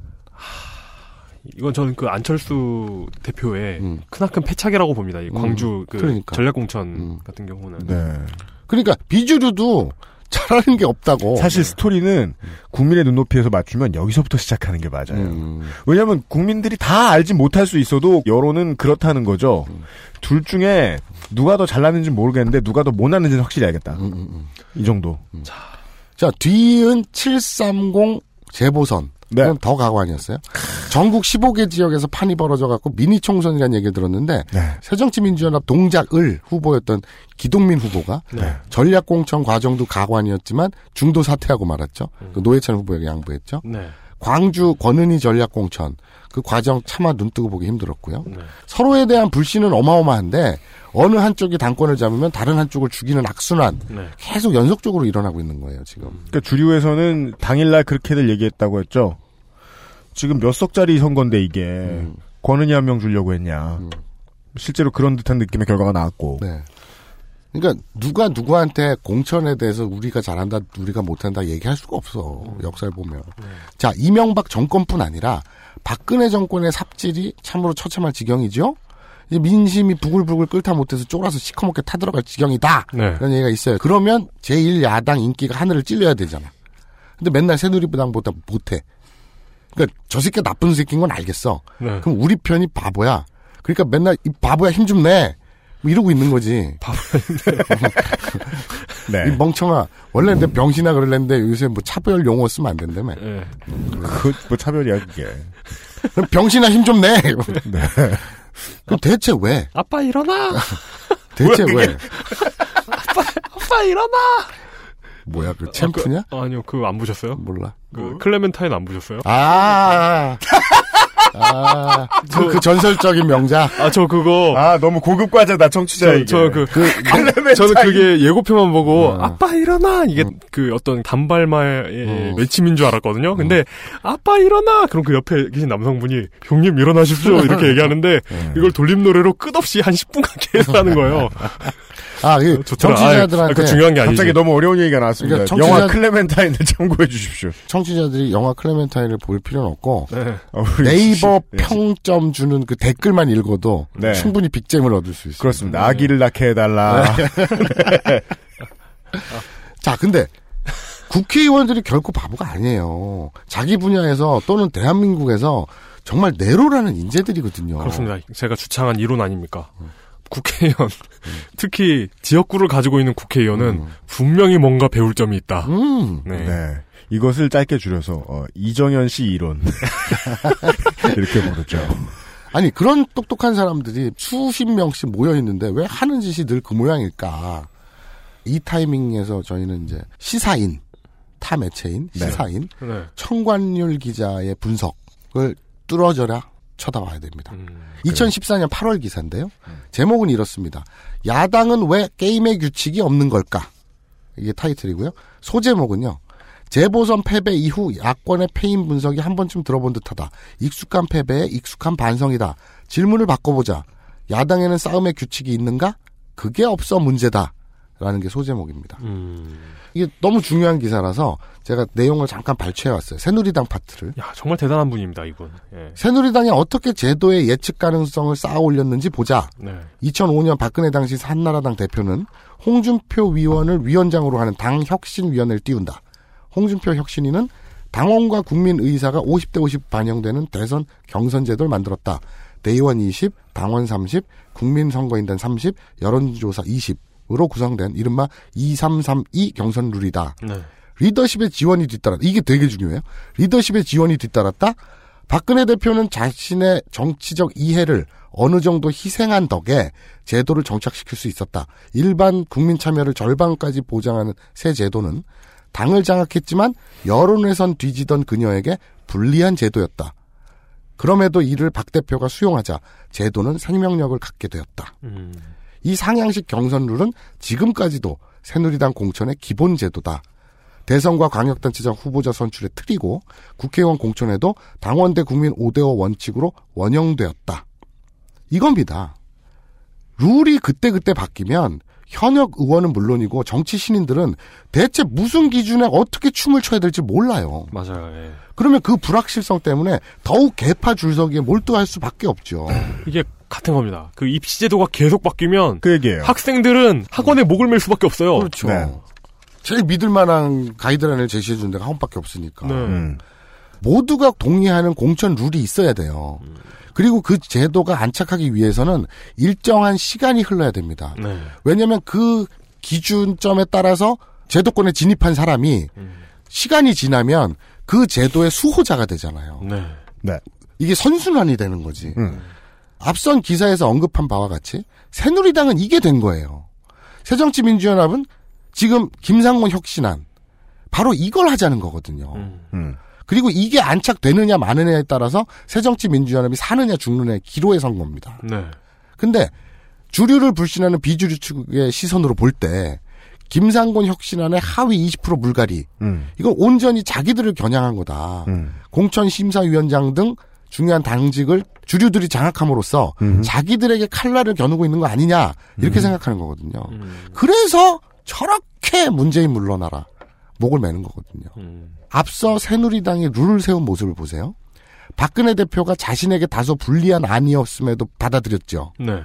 이건 저는 그 안철수 대표의 크나큰 패착이라고 봅니다. 이 광주 그 음. 그러니까. 전략공천 같은 경우는. 네. 그러니까 비주류도 잘하는 게 없다고. 사실 스토리는 국민의 눈높이에서 맞추면 여기서부터 시작하는 게 맞아요. 음. 왜냐하면 국민들이 다 알지 못할 수 있어도 여론은 그렇다는 거죠. 둘 중에 누가 더 잘나는지 모르겠는데 누가 더 못나는지는 확실히 알겠다. 이 정도. 자, 뒤은 730 재보선. 네. 더 가관이었어요. 전국 15개 지역에서 판이 벌어져 갖고 미니 총선이라는 얘기를 들었는데 네. 새정치민주연합 동작을 후보였던 기동민 후보가 네. 전략공천 과정도 가관이었지만 중도 사퇴하고 말았죠. 그 노회찬 후보에게 양보했죠. 네. 광주 권은희 전략공천 그 과정 차마 눈뜨고 보기 힘들었고요. 네. 서로에 대한 불신은 어마어마한데 어느 한쪽이 당권을 잡으면 다른 한쪽을 죽이는 악순환 네. 계속 연속적으로 일어나고 있는 거예요 지금. 그러니까 주류에서는 당일날 그렇게들 얘기했다고 했죠. 지금 몇 석짜리 선거인데 이게 음. 권은희 한 명 주려고 했냐. 실제로 그런 듯한 느낌의 결과가 나왔고. 네. 그러니까 누가 누구한테 공천에 대해서 우리가 잘한다, 우리가 못한다 얘기할 수가 없어. 역사를 보면. 자, 이명박 정권뿐 아니라 박근혜 정권의 삽질이 참으로 처참할 지경이죠. 이제 민심이 부글부글 끓다 못해서 쫄아서 시커멓게 타들어갈 지경이다. 네. 그런 얘기가 있어요. 그러면 제1야당 인기가 하늘을 찔려야 되잖아. 근데 맨날 새누리당보다 못해. 그러니까 저 새끼 나쁜 새끼인 건 알겠어. 네. 그럼 우리 편이 바보야. 그러니까 맨날 이 바보야 힘 좀 내. 뭐 이러고 있는 거지. 네. 이 멍청아. 원래 내 병신아 그럴랬는데 요새 뭐 차별 용어 쓰면 안 된다며. 네. 그, 뭐 차별이야, 그게. 그럼 병신아 힘 좀 내. 네. 그럼 대체 왜? 아빠 일어나. 대체 왜? 아빠 아빠 일어나. 뭐야 그 챔프냐? 아, 니요 그거 안 보셨어요? 몰라. 그 클레멘타인 안 보셨어요? 아. 아, 그, 그 전설적인 명작. 아, 저 그거. 아, 너무 고급 과자다, 청취자. 저. 저 그, 클레멘타인. 저는 그게 예고편만 보고, 음. 아빠 일어나! 이게 그 어떤 단발마의 매침인 줄 알았거든요. 근데, 아빠 일어나! 그럼 그 옆에 계신 남성분이, 형님 일어나십시오! 이렇게 얘기하는데, 이걸 돌림 노래로 끝없이 한 10분간 계속 하는 거예요. 아, 그. 정치자들한테 아, 그 중요한 게 아니지. 갑자기 너무 어려운 얘기가 나왔습니다. 그러니까 영화 청취자- 클레멘타인을 참고해 주십시오. 청취자들이 영화 클레멘타인을 볼 필요는 없고 네. 어, 네이버 시- 평점 주는 그 댓글만 읽어도 네. 충분히 빅잼을 얻을 수 있습니다. 그렇습니다. 아기를 낳게 해달라. 자, 근데 국회의원들이 결코 바보가 아니에요. 자기 분야에서 또는 대한민국에서 정말 내로라는 인재들이거든요. 그렇습니다. 제가 주창한 이론 아닙니까? 국회의원, 특히 지역구를 가지고 있는 국회의원은 분명히 뭔가 배울 점이 있다. 음. 네. 네. 이것을 짧게 줄여서 어, 이정현 씨 이론 이렇게 부르죠. 아니 그런 똑똑한 사람들이 수십 명씩 모여 있는데 왜 하는 짓이 늘 그 모양일까? 이 타이밍에서 저희는 이제 시사인, 타 매체인, 네. 시사인, 네. 청관율 기자의 분석을 뚫어져라 쳐다봐야 됩니다. 2014년 8월 기사인데요. 제목은 이렇습니다. 야당은 왜 게임의 규칙이 없는 걸까? 이게 타이틀이고요. 소제목은요. 재보선 패배 이후 야권의 패인 분석이 한 번쯤 들어본 듯하다. 익숙한 패배에 익숙한 반성이다. 질문을 바꿔보자. 야당에는 싸움의 규칙이 있는가? 그게 없어 문제다. 라는 게 소제목입니다. 이게 너무 중요한 기사라서 제가 내용을 잠깐 발췌해 왔어요. 새누리당 파트를. 야, 정말 대단한 분입니다, 이분. 예. 새누리당이 어떻게 제도의 예측 가능성을 쌓아 올렸는지 보자. 네. 2005년 박근혜 당시 한나라당 대표는 홍준표 위원을 위원장으로 하는 당 혁신위원회를 띄운다. 홍준표 혁신위는 당원과 국민 의사가 50대 50 반영되는 대선 경선 제도를 만들었다. 대의원 20, 당원 30, 국민선거인단 30, 여론조사 20 으로 구성된 이른바 2332 경선 룰이다. 네. 리더십의 지원이 뒤따랐다. 이게 되게 중요해요. 리더십의 지원이 뒤따랐다. 박근혜 대표는 자신의 정치적 이해를 어느 정도 희생한 덕에 제도를 정착시킬 수 있었다. 일반 국민 참여를 절반까지 보장하는 새 제도는 당을 장악했지만 여론에선 뒤지던 그녀에게 불리한 제도였다. 그럼에도 이를 박 대표가 수용하자 제도는 생명력을 갖게 되었다. 음. 이 상향식 경선 룰은 지금까지도 새누리당 공천의 기본 제도다. 대선과 광역단체장 후보자 선출의 틀이고 국회의원 공천에도 당원 대 국민 5대5 원칙으로 원형되었다. 이겁니다. 룰이 그때그때 바뀌면 현역 의원은 물론이고 정치 신인들은 대체 무슨 기준에 어떻게 춤을 춰야 될지 몰라요. 맞아요. 예. 그러면 그 불확실성 때문에 더욱 개파 줄서기에 몰두할 수밖에 없죠. 이게 같은 겁니다. 그 입시 제도가 계속 바뀌면 그 얘기예요. 학생들은 학원에 목을 맬 수밖에 없어요. 그렇죠. 네. 제일 믿을 만한 가이드라인을 제시해 주는 데가 한 번밖에 없으니까. 네. 음. 모두가 동의하는 공천 룰이 있어야 돼요. 그리고 그 제도가 안착하기 위해서는 일정한 시간이 흘러야 됩니다. 네. 왜냐하면 그 기준점에 따라서 제도권에 진입한 사람이 시간이 지나면 그 제도의 수호자가 되잖아요. 네. 네. 이게 선순환이 되는 거지. 음. 앞선 기사에서 언급한 바와 같이 새누리당은 이게 된 거예요. 새정치민주연합은 지금 김상곤 혁신안 바로 이걸 하자는 거거든요. 음. 그리고 이게 안착되느냐 마느냐에 따라서 새정치민주연합이 사느냐 죽느냐의 기로에 선 겁니다. 네. 근데 주류를 불신하는 비주류 측의 시선으로 볼 때 김상곤 혁신안의 하위 20% 물갈이 음. 이건 온전히 자기들을 겨냥한 거다. 음. 공천 심사위원장 등 중요한 당직을 주류들이 장악함으로써 음. 자기들에게 칼날을 겨누고 있는 거 아니냐 이렇게 음. 생각하는 거거든요. 그래서 저렇게 문재인 물러나라 목을 매는 거거든요. 앞서 새누리당이 룰을 세운 모습을 보세요. 박근혜 대표가 자신에게 다소 불리한 안이었음에도 받아들였죠. 네.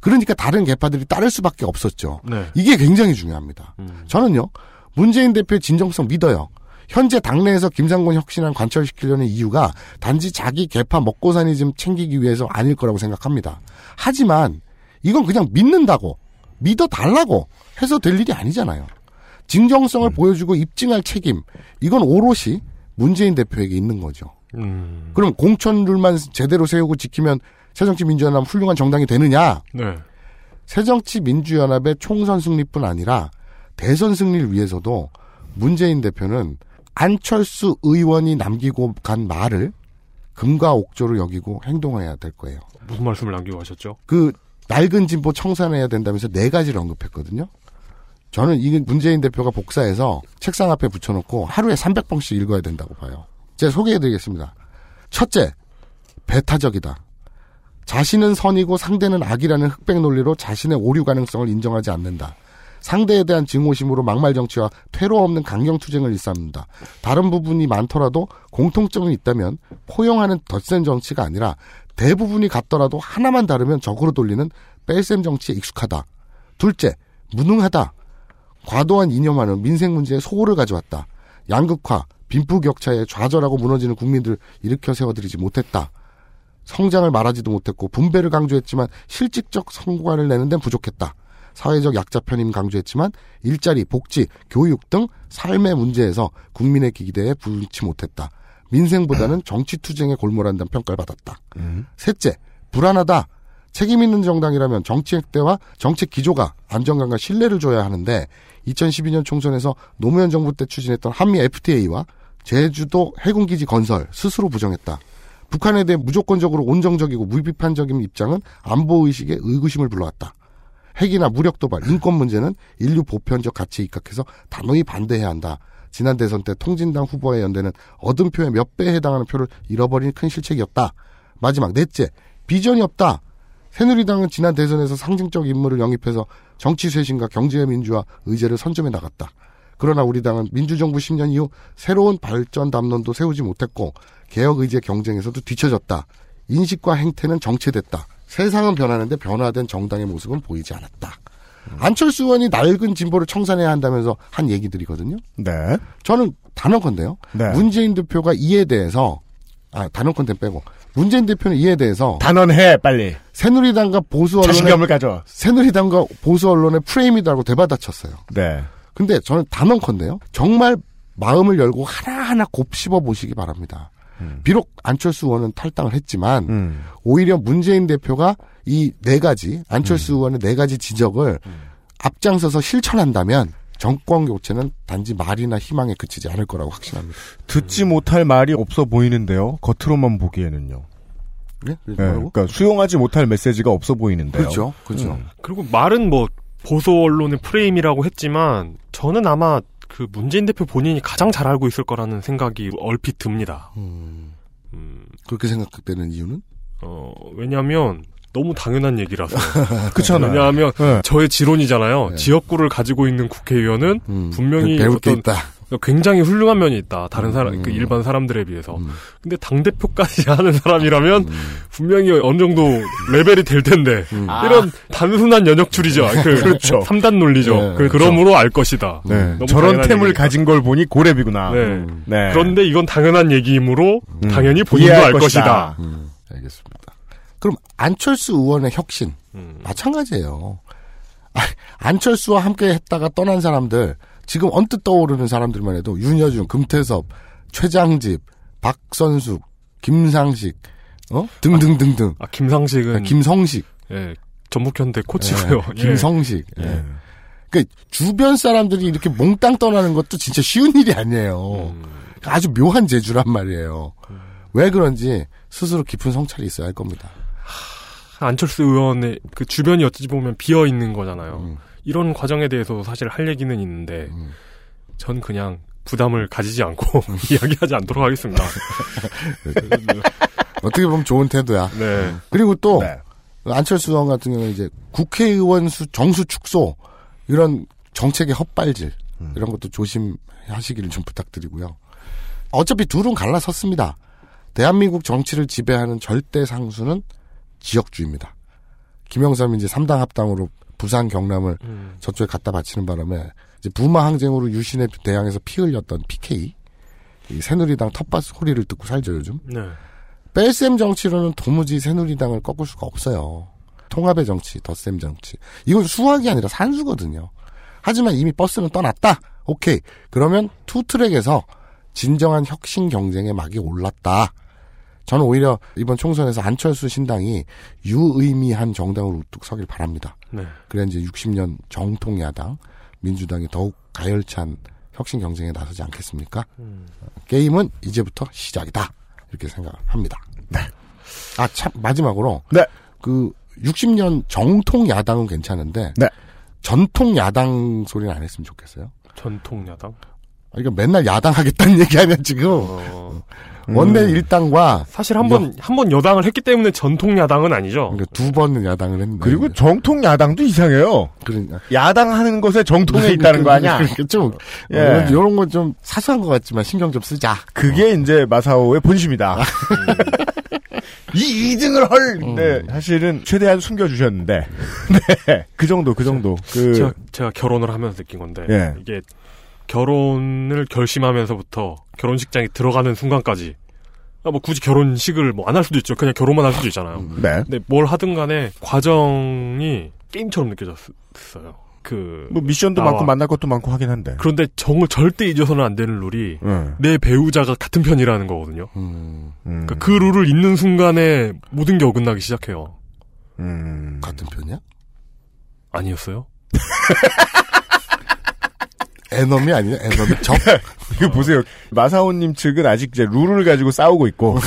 그러니까 다른 개파들이 따를 수밖에 없었죠. 네. 이게 굉장히 중요합니다. 저는요, 문재인 대표의 진정성 믿어요. 현재 당내에서 김상곤 혁신안 관철시키려는 이유가 단지 자기 개파 먹고 사니 좀 챙기기 위해서 아닐 거라고 생각합니다. 하지만 이건 그냥 믿는다고, 믿어 달라고 해서 될 일이 아니잖아요. 진정성을 보여주고 입증할 책임, 이건 오롯이 문재인 대표에게 있는 거죠. 음. 그럼 공천 룰만 제대로 세우고 지키면 새정치민주연합 훌륭한 정당이 되느냐? 네. 새정치민주연합의 총선 승리뿐 아니라 대선 승리를 위해서도 문재인 대표는 안철수 의원이 남기고 간 말을 금과 옥조로 여기고 행동해야 될 거예요. 무슨 말씀을 남기고 가셨죠? 그 낡은 진보 청산해야 된다면서 네 가지를 언급했거든요. 저는 이게 문재인 대표가 복사해서 책상 앞에 붙여놓고 하루에 300번씩 읽어야 된다고 봐요. 제가 소개해드리겠습니다. 첫째, 배타적이다. 자신은 선이고 상대는 악이라는 흑백 논리로 자신의 오류 가능성을 인정하지 않는다. 상대에 대한 증오심으로 막말 정치와 퇴로 없는 강경 투쟁을 일삼는다. 다른 부분이 많더라도 공통점이 있다면 포용하는 덧센 정치가 아니라 대부분이 같더라도 하나만 다르면 적으로 돌리는 뺄셈 정치에 익숙하다. 둘째, 무능하다. 과도한 이념화는 민생 문제에 소홀을 가져왔다. 양극화, 빈부격차에 좌절하고 무너지는 국민들 일으켜 세워드리지 못했다. 성장을 말하지도 못했고 분배를 강조했지만 실질적 성과를 내는 데는 부족했다. 사회적 약자 편임 강조했지만 일자리, 복지, 교육 등 삶의 문제에서 국민의 기대에 부응치 못했다. 민생보다는 정치 투쟁에 골몰한다는 평가를 받았다. 셋째, 불안하다. 책임 있는 정당이라면 정책 때와 정책 기조가 안정감과 신뢰를 줘야 하는데 2012년 총선에서 노무현 정부 때 추진했던 한미 FTA와 제주도 해군기지 건설 스스로 부정했다. 북한에 대해 무조건적으로 온정적이고 무비판적인 입장은 안보의식에 의구심을 불러왔다. 핵이나 무력 도발, 인권 문제는 인류 보편적 가치에 입각해서 단호히 반대해야 한다. 지난 대선 때 통진당 후보의 연대는 얻은 표의 몇 배에 해당하는 표를 잃어버린 큰 실책이었다. 마지막 넷째, 비전이 없다. 새누리당은 지난 대선에서 상징적 인물을 영입해서 정치 쇄신과 경제 민주화 의제를 선점해 나갔다. 그러나 우리 당은 민주정부 10년 이후 새로운 발전 담론도 세우지 못했고 개혁 의제 경쟁에서도 뒤처졌다. 인식과 행태는 정체됐다. 세상은 변하는데 변화된 정당의 모습은 보이지 않았다. 안철수 의원이 낡은 진보를 청산해야 한다면서 한 얘기들이거든요. 네. 저는 단언컨대요. 네. 문재인 대표가 이에 대해서 아 단언컨대 빼고 문재인 대표는 이에 대해서 단언해 빨리. 새누리당과 보수 언론의 자신감을 가져. 새누리당과 보수 언론의 프레임이다라고 대받아쳤어요. 네. 근데 저는 단언컨대요. 정말 마음을 열고 하나하나 곱씹어 보시기 바랍니다. 비록 안철수 의원은 탈당을 했지만 음. 오히려 문재인 대표가 이 네 가지 안철수 의원의 네 가지 지적을 앞장서서 실천한다면 정권 교체는 단지 말이나 희망에 그치지 않을 거라고 확신합니다. 듣지 못할 말이 없어 보이는데요. 겉으로만 보기에는요. 네? 네? 그러니까 수용하지 못할 메시지가 없어 보이는데요. 그렇죠. 그렇죠. 음. 그리고 말은 뭐 보수 언론의 프레임이라고 했지만 저는 아마 그 문재인 대표 본인이 가장 잘 알고 있을 거라는 생각이 얼핏 듭니다. 음. 그렇게 생각되는 이유는? 어, 왜냐하면 너무 당연한 얘기라서. 그렇잖아요. 왜냐하면 네. 저의 지론이잖아요. 지역구를 가지고 있는 국회의원은 분명히 음. 배울 게 어떤 있다. 굉장히 훌륭한 면이 있다. 다른 음. 사람, 그 일반 사람들에 비해서. 근데 당 대표까지 하는 사람이라면 분명히 어느 정도 레벨이 될 텐데 이런 단순한 연역줄이죠. 그 그렇죠. 3단 논리죠. 네, 그 그렇죠. 그러므로 알 것이다. 네. 너무 저런 템을 얘기니까. 가진 걸 보니 고래비구나. 네. 음. 네. 그런데 이건 당연한 얘기이므로 음. 당연히 본인도 알 것이다. 것이다. 음, 알겠습니다. 그럼 안철수 의원의 혁신 음. 마찬가지예요. 아, 안철수와 함께 했다가 떠난 사람들 지금 언뜻 떠오르는 사람들만 해도 윤여준, 금태섭, 최장집, 박선숙, 김상식, 어 등등등등. 아, 김상식은 김성식, 예, 전북현대 코치고요. 예, 예. 김성식. 예. 그러니까 주변 사람들이 이렇게 몽땅 떠나는 것도 진짜 쉬운 일이 아니에요. 음. 아주 묘한 재주란 말이에요. 왜 그런지 스스로 깊은 성찰이 있어야 할 겁니다. 안철수 의원의 그 주변이 어찌 보면 비어 있는 거잖아요. 음. 이런 과정에 대해서 사실 할 얘기는 있는데 전 그냥 부담을 가지지 않고 이야기하지 않도록 하겠습니다. 어떻게 보면 좋은 태도야. 네. 그리고 또 안철수 의원 같은 경우는 이제 국회의원 수 정수 축소 이런 정책의 헛발질 이런 것도 조심하시기를 좀 부탁드리고요. 어차피 둘은 갈라섰습니다. 대한민국 정치를 지배하는 절대 상수는 지역주의입니다. 김영삼 이제 3당 합당으로 부산 경남을 음. 저쪽에 갖다 바치는 바람에 이제 부마 항쟁으로 유신에 대항해서 피 흘렸던 PK 이 새누리당 텃밭 소리를 듣고 살죠 요즘. 네. 뺄셈 정치로는 도무지 새누리당을 꺾을 수가 없어요. 통합의 정치, 덧셈 정치. 이건 수학이 아니라 산수거든요. 하지만 이미 버스는 떠났다. 오케이. 그러면 two track에서 진정한 혁신 경쟁의 막이 올랐다. 저는 오히려 이번 총선에서 안철수 신당이 유의미한 정당으로 우뚝 서길 바랍니다. 네. 그래 이제 60년 정통 야당 민주당이 더욱 가열찬 혁신 경쟁에 나서지 않겠습니까? 음. 게임은 이제부터 시작이다. 이렇게 생각합니다. 네. 아, 참, 마지막으로. 네. 그, 60년 정통 야당은 괜찮은데. 네. 전통 야당 소리는 안 했으면 좋겠어요. 전통 야당? 이거 맨날 야당 하겠다는 얘기하면 지금 어. 원내 음. 일당과 사실 한번 한 번 여당을 했기 때문에 전통 야당은 아니죠. 그러니까 두 번은 야당을 했는데 그리고 정통 야당도 이상해요. 그러니까 야당 하는 것에 정통에 있다는 거 아니야? 그러니까 좀 예. 이런 건 좀 사소한 것 같지만 신경 좀 쓰자. 그게 이제 마사오의 본심이다. 이 2등을 헐! 네, 사실은 최대한 숨겨주셨는데. 네. 그 정도, 그 정도. 그, 제가, 제가 결혼을 하면서 느낀 건데 예. 이게 결혼을 결심하면서부터 결혼식장에 들어가는 순간까지 아, 뭐 굳이 결혼식을 뭐 안 할 수도 있죠. 그냥 결혼만 할 수도 있잖아요. 네. 근데 뭘 하든 간에 과정이 게임처럼 느껴졌어요. 그 뭐 미션도 나와. 많고 만날 것도 많고 하긴 한데. 그런데 정을 절대 잊어서는 안 되는 룰이 음. 내 배우자가 같은 편이라는 거거든요. 음, 그러니까 그 룰을 잊는 순간에 모든 게 어긋나기 시작해요. 음. 같은 편이야? 아니었어요? 애놈이 아니야? 애놈이 적? 이거 보세요. 마사오님 측은 아직 이제 룰을 가지고 싸우고 있고.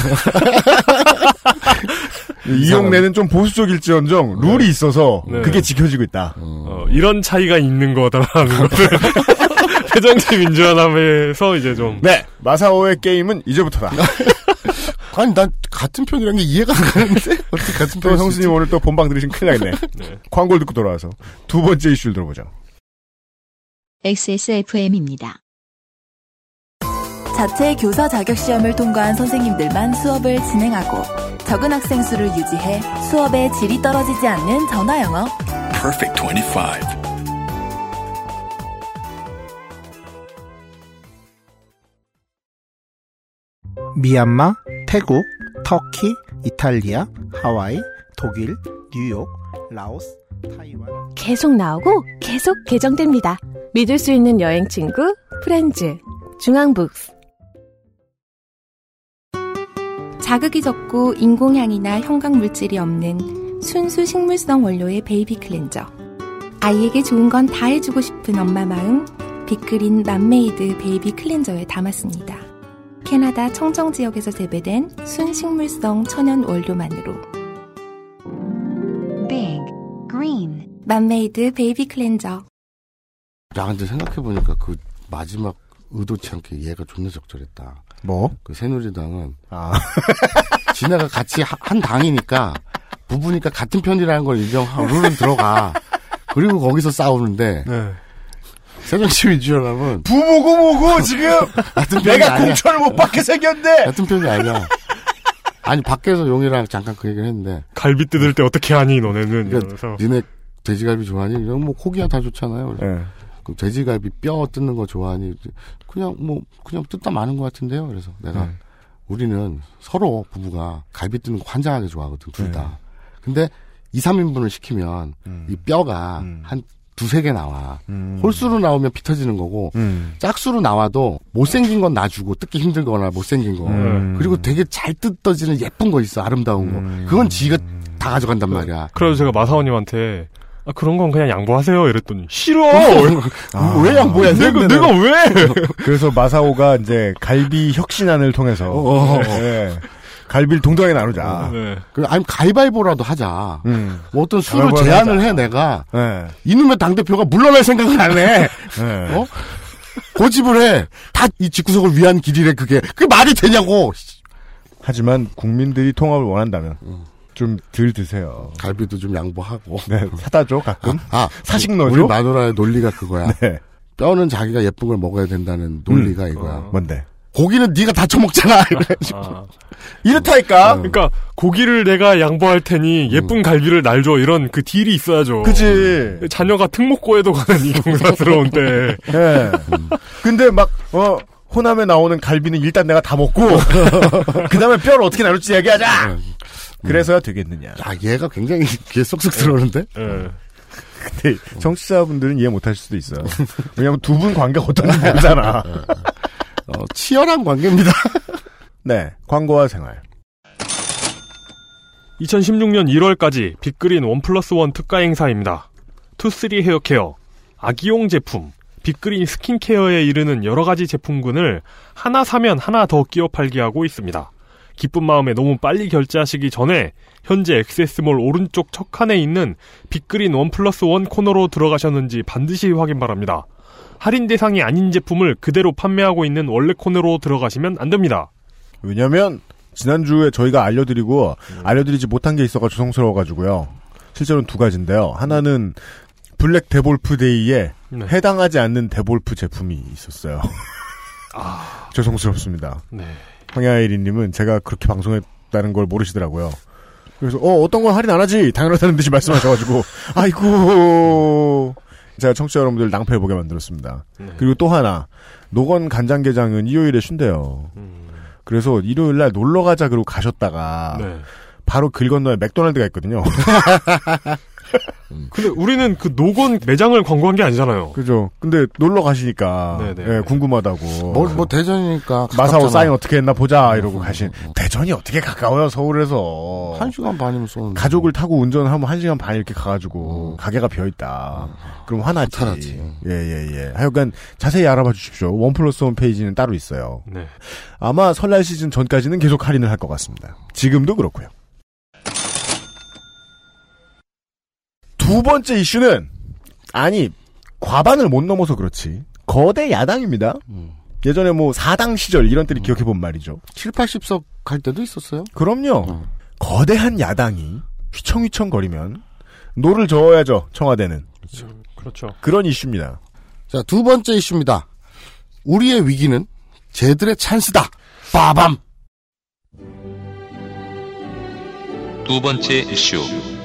이용래는 좀 보수적일지언정 룰이 있어서 네. 그게 지켜지고 있다. 어, 이런 차이가 있는 거다라는 것을 새정치 민주연합에서 이제 좀 네. 마사오의 게임은 이제부터다. 아니 난 같은 편이란 게 이해가 안 가는데 어떻게 같은 또 편이 형수님 오늘 또 본방 들으신 큰일 나겠네. 광고를 듣고 돌아와서 두 번째 이슈를 들어보죠. XSFM입니다. 자체 교사 자격 시험을 통과한 선생님들만 수업을 진행하고 적은 학생 수를 유지해 수업의 질이 떨어지지 않는 전화 영어. Perfect 25. 미얀마, 태국, 터키, 이탈리아, 하와이, 독일, 뉴욕, 라오스. 계속 나오고 계속 개정됩니다. 믿을 수 있는 여행 친구 프렌즈 중앙북스 자극이 적고 인공향이나 형광 물질이 없는 순수 식물성 원료의 베이비 클렌저. 아이에게 좋은 건 다 해주고 싶은 엄마 마음, 빅그린 맘메이드 베이비 클렌저에 담았습니다. 캐나다 청정 지역에서 재배된 순식물성 천연 원료만으로 Green 맘메이드 베이비 클렌저. 야 근데 생각해보니까 그 마지막 의도치 않게 얘가 존나 적절했다. 뭐? 그 새누리당은 아. 지네가 같이 하- 한 당이니까 부부니까 같은 편이라는 걸 인정하고 룰은 들어가. 그리고 거기서 싸우는데 네. 새정치민주연합은 부모고 뭐고 지금 같은 편이 내가. 공천을 못 받게 생겼네. 같은 편이 아니야. 아니 밖에서 용이랑 잠깐 그 얘기를 했는데 갈비 뜯을 때 어떻게 하니 너네는 그러니까 이러면서 니네 돼지갈비 좋아하니? 이런 뭐 고기야 다 좋잖아요. 그래서 네. 그 돼지갈비 뼈 뜯는 거 좋아하니? 그냥 뭐 그냥 뜯다 마는 것 같은데요. 그래서 내가 네. 우리는 서로 부부가 갈비 뜯는 거 환장하게 좋아하거든 둘 다. 네. 근데 2, 3인분을 시키면 이 뼈가 한 두세 개 나와. 음. 홀수로 나오면 피 터지는 거고 음. 짝수로 나와도 못생긴 건 놔주고 뜯기 힘들거나 못생긴 거 음. 그리고 되게 잘 뜯어지는 예쁜 거 있어 아름다운 거 그건 지가 다 가져간단 말이야 그래서 제가 마사오님한테 아, 그런 건 그냥 양보하세요 이랬더니 싫어. 아. 왜 양보야 내가 내가 왜? 그래서 마사오가 이제 갈비 혁신안을 통해서 어. 네. 갈비를 동등하게 나누자. 네. 그 아니 가위바위보라도 하자. 음. 뭐 어떤 수를 제안을 하자. 해 내가 네. 이놈의 당 대표가 물러날 생각을 안 해. 네. 어? 고집을 해. 다 이 집구석을 위한 길이래 그게. 그게 말이 되냐고. 하지만 국민들이 통합을 원한다면 좀덜 드세요. 갈비도 좀 양보하고. 네, 사다 줘 가끔. 아 사식 우리 넣어줘. 마누라의 논리가 그거야. 네. 뼈는 자기가 예쁜 걸 먹어야 된다는 논리가 이거야. 뭔데? 고기는 네가 다 처먹잖아. 이래가지고. 아, 이렇다니까. 그러니까 고기를 내가 양보할 테니 예쁜 갈비를 날 줘 이런 그 딜이 있어야죠. 그지. 자녀가 특목고에도 가는 이 경사스러운 때. 예. 근데 막, 어, 호남에 나오는 갈비는 일단 내가 다 먹고, 그 다음에 뼈를 어떻게 나눌지 얘기하자! 그래서야 되겠느냐. 야 얘가 굉장히 귀에 쏙쏙 들어오는데. 예. 근데 청취자분들은 이해 못 하실 수도 있어요. 왜냐면 두 분 관계가 어떤지 모르잖아. 어, 치열한 관계입니다. 네. 광고와 생활. 2016년 1월까지 빅그린 one plus one 특가 행사입니다. 투쓰리 헤어케어, 아기용 제품, 빅그린 skin care에 이르는 여러 가지 제품군을 하나 사면 하나 더 끼워 팔게 하고 있습니다. 기쁜 마음에 너무 빨리 결제하시기 전에 현재 액세스몰 오른쪽 첫 칸에 있는 빅그린 one plus one 코너로 들어가셨는지 반드시 확인 바랍니다. 할인 대상이 아닌 제품을 그대로 판매하고 있는 원래 코너로 들어가시면 안 됩니다. 왜냐면 지난주에 저희가 알려드리고 알려드리지 못한 게 있어가 죄송스러워가지고요. 실제로는 두 가지인데요. 하나는 블랙 데볼프 데이에 네. 해당하지 않는 데볼프 제품이 있었어요. 죄송스럽습니다. 네. 황야일이님은 제가 그렇게 방송했다는 걸 모르시더라고요. 그래서 어 어떤 건 할인 안 하지 당연하다는 듯이 말씀하셔가지고 아이고 제가 청취자 여러분들 낭패보게 만들었습니다. 그리고 또 하나 노건 간장게장은 일요일에 쉰대요. 그래서 일요일 날 놀러 가자 그러고 가셨다가 네. 바로 길 건너에 맥도날드가 있거든요. 근데 우리는 그 노건 매장을 광고한 게 아니잖아요. 그죠. 근데 놀러 가시니까 네네. 예, 궁금하다고. 뭐, 뭐 대전이니까 마사오 가깝잖아. 사인 어떻게 했나 보자 이러고 가신. 대전이 어떻게 가까워요 서울에서. 한 시간 반이면 쏘는데. 가족을 타고 운전하면 한 시간 반 이렇게 가가지고 가게가 비어 있다. 그럼 화나지. 화나지. 예예 예. 하여간 자세히 알아봐 주십시오. 원 플러스 원 페이지는 따로 있어요. 네. 아마 설날 시즌 전까지는 계속 할인을 할 것 같습니다. 지금도 그렇고요. 두 번째 이슈는 아니 과반을 못 넘어서 그렇지 거대 야당입니다. 예전에 뭐 사당 시절 이런 때를 기억해 본 말이죠. 7, 80석 갈 때도 있었어요. 그럼요. 거대한 야당이 휘청휘청 거리면 노를 저어야죠. 청와대는 그렇죠. 그런 이슈입니다. 자, 두 번째 이슈입니다. 우리의 위기는 쟤들의 찬스다. 빠밤. 두 번째 이슈.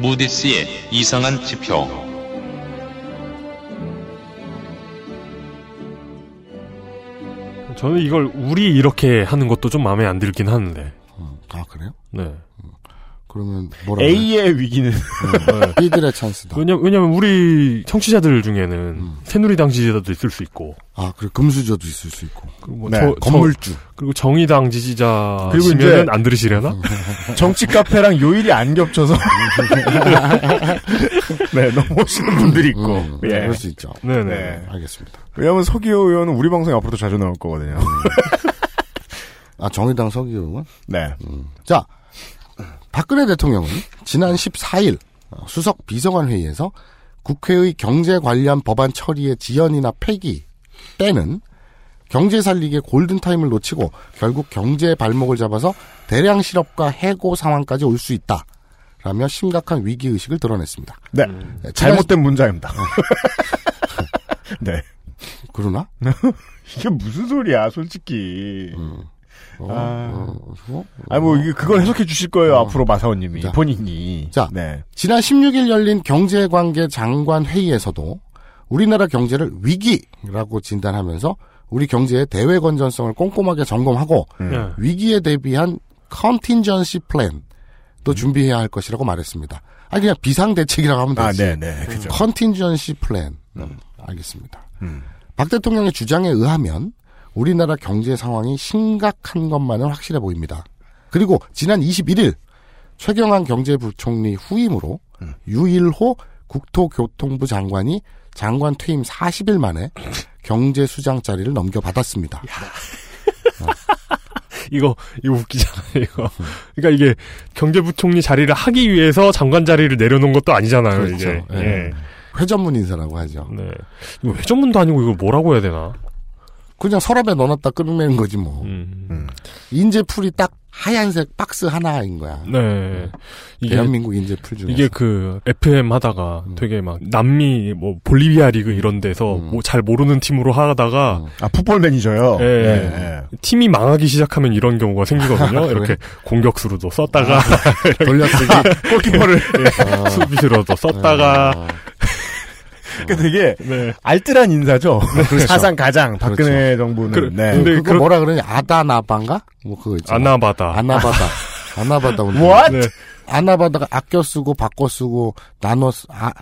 무디스의 이상한 지표. 저는 이걸 우리 이렇게 하는 것도 좀 마음에 안 들긴 하는데. 아, 그래요? 네. 그러면 뭐라 A의 위기는 B들의 찬스다. 왜냐, 왜냐면 우리 청취자들 중에는 새누리당 지지자도 있을 수 있고. 아, 그리고 금수저도 있을 수 있고. 그리고 뭐 네, 저- 건물주. 저- 그리고 정의당 지지자 그리고 이제- 안 들으시려나? 정치 카페랑 요일이 안 겹쳐서 네 넘어오시는 분들이 있고 음, 예. 그럴 수 있죠. 네네. 네. 알겠습니다. 왜냐하면 서기호 의원은 우리 방송에 앞으로도 자주 나올 거거든요. 아, 정의당 서기용은? 네. 자, 박근혜 대통령은 지난 14일 수석 비서관 회의에서 국회의 경제 관련 법안 처리의 지연이나 폐기 때는 경제 살리기의 골든타임을 놓치고 결국 경제의 발목을 잡아서 대량 실업과 해고 상황까지 올 수 있다. 라며 심각한 위기의식을 드러냈습니다. 네. 네, 잘못된 문장입니다. 네. 그러나? 이게 무슨 소리야, 솔직히. 어, 아. 어, 어, 아니, 뭐, 이게 그걸 해석해 주실 거예요, 앞으로 마사오님이. 자. 본인이. 자, 네. 지난 16일 열린 경제관계 장관 회의에서도 우리나라 경제를 위기라고 진단하면서 우리 경제의 대외 건전성을 꼼꼼하게 점검하고 음. 네. 위기에 대비한 contingency plan도 준비해야 할 것이라고 말했습니다. 아니 그냥 비상 대책이라고 하면 아, 되지. 네네. 그죠. contingency plan. 음, 알겠습니다. 음. 박 대통령의 주장에 의하면 우리나라 경제 상황이 심각한 것만은 확실해 보입니다. 그리고 지난 21일 최경환 경제부총리 후임으로 음. 유일호 국토교통부 장관이 장관 퇴임 40일 만에 경제수장 자리를 넘겨받았습니다. 이거, 이거 웃기잖아요, 이거. 그러니까 이게 경제부총리 자리를 하기 위해서 장관 자리를 내려놓은 것도 아니잖아요, 그렇죠. 이게. 예. 예. 회전문 인사라고 하죠. 네. 이거 회전문도 아니고 이걸 뭐라고 해야 되나? 그냥 서랍에 넣어놨다 끊으면 거지 뭐. 음. 인재풀이 딱 하얀색 박스 하나인 거야. 네. 이게 대한민국 인재풀 중에. 이게 그 FM 하다가 되게 막 남미 뭐 볼리비아 리그 이런 데서 뭐 잘 모르는 팀으로 하다가 아, 풋볼 매니저요? 예, 예, 팀이 망하기 시작하면 이런 경우가 생기거든요. 이렇게 공격수로도 썼다가 돌려쓰기. 골키퍼를. 예, 수비수로도 썼다가 그러니까 되게 네. 알뜰한 인사죠. 그렇죠. 사상 가장 박근혜 정부는. 그래, 네. 근데 그거 그렇- 뭐라 그러냐? 아다나반가? 뭐 그거 있잖아. 아나바다. 아나바다. 아나바다 운동. What? 네. 아나바다가 아껴 쓰고 바꿔 쓰고 나눠 쓰 아,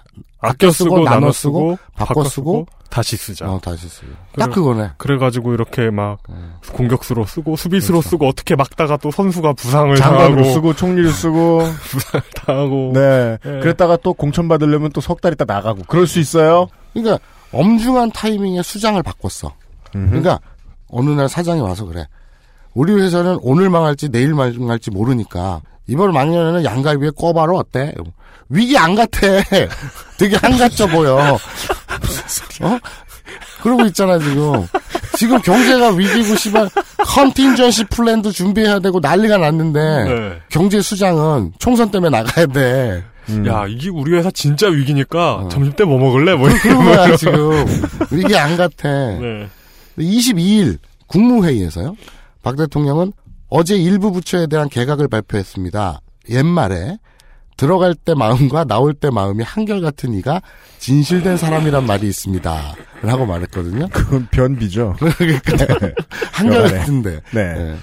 아껴 쓰고 나눠 쓰고 바꿔 쓰고 다시 쓰자. 어 다시 쓰고. 딱 그거네. 그래가지고 이렇게 막 음. 공격수로 쓰고 수비수로 그렇죠. 쓰고 어떻게 막다가 또 선수가 부상을 당하고 쓰고 총리를 쓰고. 부상 당하고 네. 예. 그랬다가 또 공천 받으려면 또 석 달 있다 나가고. 그럴 수 있어요. 그러니까 엄중한 타이밍에 수장을 바꿨어. 그러니까 어느 날 사장이 와서 그래. 우리 회사는 오늘 망할지 내일 망할지 모르니까 이번 막년에는 양갈비에 꿔바로 어때? 위기 안 같아. 되게 한가져 보여. 어? 그러고 있잖아 지금. 지금 경제가 위기고 씨발 컨틴전시 플랜도 준비해야 되고 난리가 났는데 네. 경제 수장은 총선 때문에 나가야 돼. 야, 이게 우리 회사 진짜 위기니까 점심 때 뭐 먹을래? 뭐 그런 거야 지금. 위기 안 같아. 네. 22일 국무회의에서요. 박 대통령은 어제 일부 부처에 대한 개각을 발표했습니다. 옛말에 들어갈 때 마음과 나올 때 마음이 한결같은 이가 진실된 사람이란 말이 있습니다. 라고 말했거든요. 그건 변비죠. 그러니까 한결같은데. 네. 네.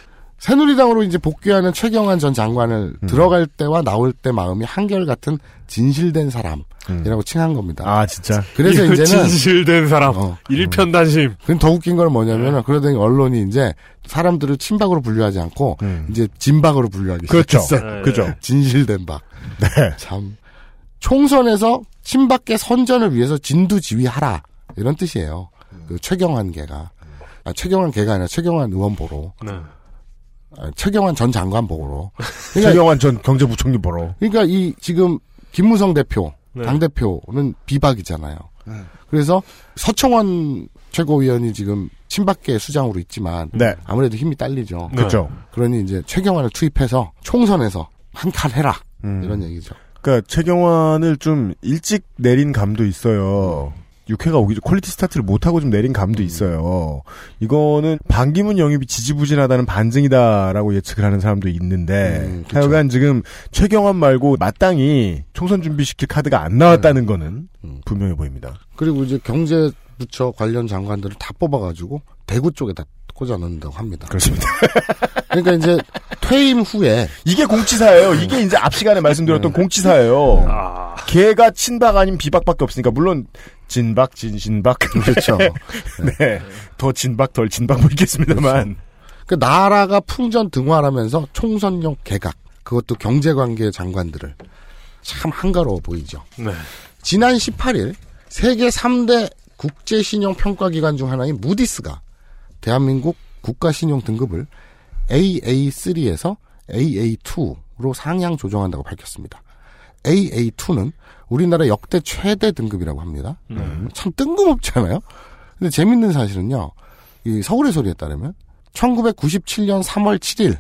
새누리당으로 이제 복귀하는 최경환 전 장관을 음. 들어갈 때와 나올 때 마음이 한결같은 진실된 사람이라고 칭한 겁니다. 아, 진짜. 그래서 이제는 진실된 사람. 어. 일편단심. 그럼 더 웃긴 건 뭐냐면 은 그러더니 언론이 이제 사람들을 친박으로 분류하지 않고 이제 진박으로 분류하기 음. 그렇죠. 시작했어요. 네. 그죠. 진실된 박. 네. 참 총선에서 친박계 선전을 위해서 진두지휘하라 이런 뜻이에요. 그 최경환 개가 아, 최경환 개가 아니라 최경환 의원 보러 네. 아, 최경환 전 장관 보러 최경환 전 경제부총리 보러. 그러니까 이 지금 김무성 대표 네. 당 대표는 비박이잖아요. 그래서 서청원 최고위원이 지금 친박계 수장으로 있지만 네. 아무래도 힘이 딸리죠. 네. 그쵸. 그러니 이제 최경환을 투입해서 총선에서 한칼 해라 음. 이런 얘기죠. 그러니까 최경환을 좀 일찍 내린 감도 있어요. 6회가 오기 전 quality start를 못하고 좀 내린 감도 음. 있어요. 이거는 반기문 영입이 지지부진하다는 반증이다라고 예측을 하는 사람도 있는데 음. 하여간 지금 최경환 말고 마땅히 총선 준비시킬 카드가 안 나왔다는 거는 음. 분명해 보입니다. 그리고 이제 경제부처 관련 장관들을 다 뽑아가지고 대구 쪽에다 꽂아 넣는다고 합니다. 그렇습니다. 그러니까 이제 퇴임 후에 이게 공치사예요. 이게 이제 앞 시간에 말씀드렸던 공치사예요. 걔가 친박 아닌 비박밖에 없으니까 물론 진박, 진신박 그렇죠. 네, 더 진박, 덜 진박 뭐 있겠습니다만. 그 나라가 풍전 등화하면서 총선용 개각 그것도 경제관계 장관들을 참 한가로워 보이죠. 네. 지난 18일 세계 3대 국제신용평가기관 중 하나인 무디스가 대한민국 국가신용 등급을 AA3에서 AA2로 상향 조정한다고 밝혔습니다. AA2는 우리나라 역대 최대 등급이라고 합니다. 참 뜬금없잖아요. 근데 재밌는 사실은요. 이 서울의 소리에 따르면 1997년 3월 7일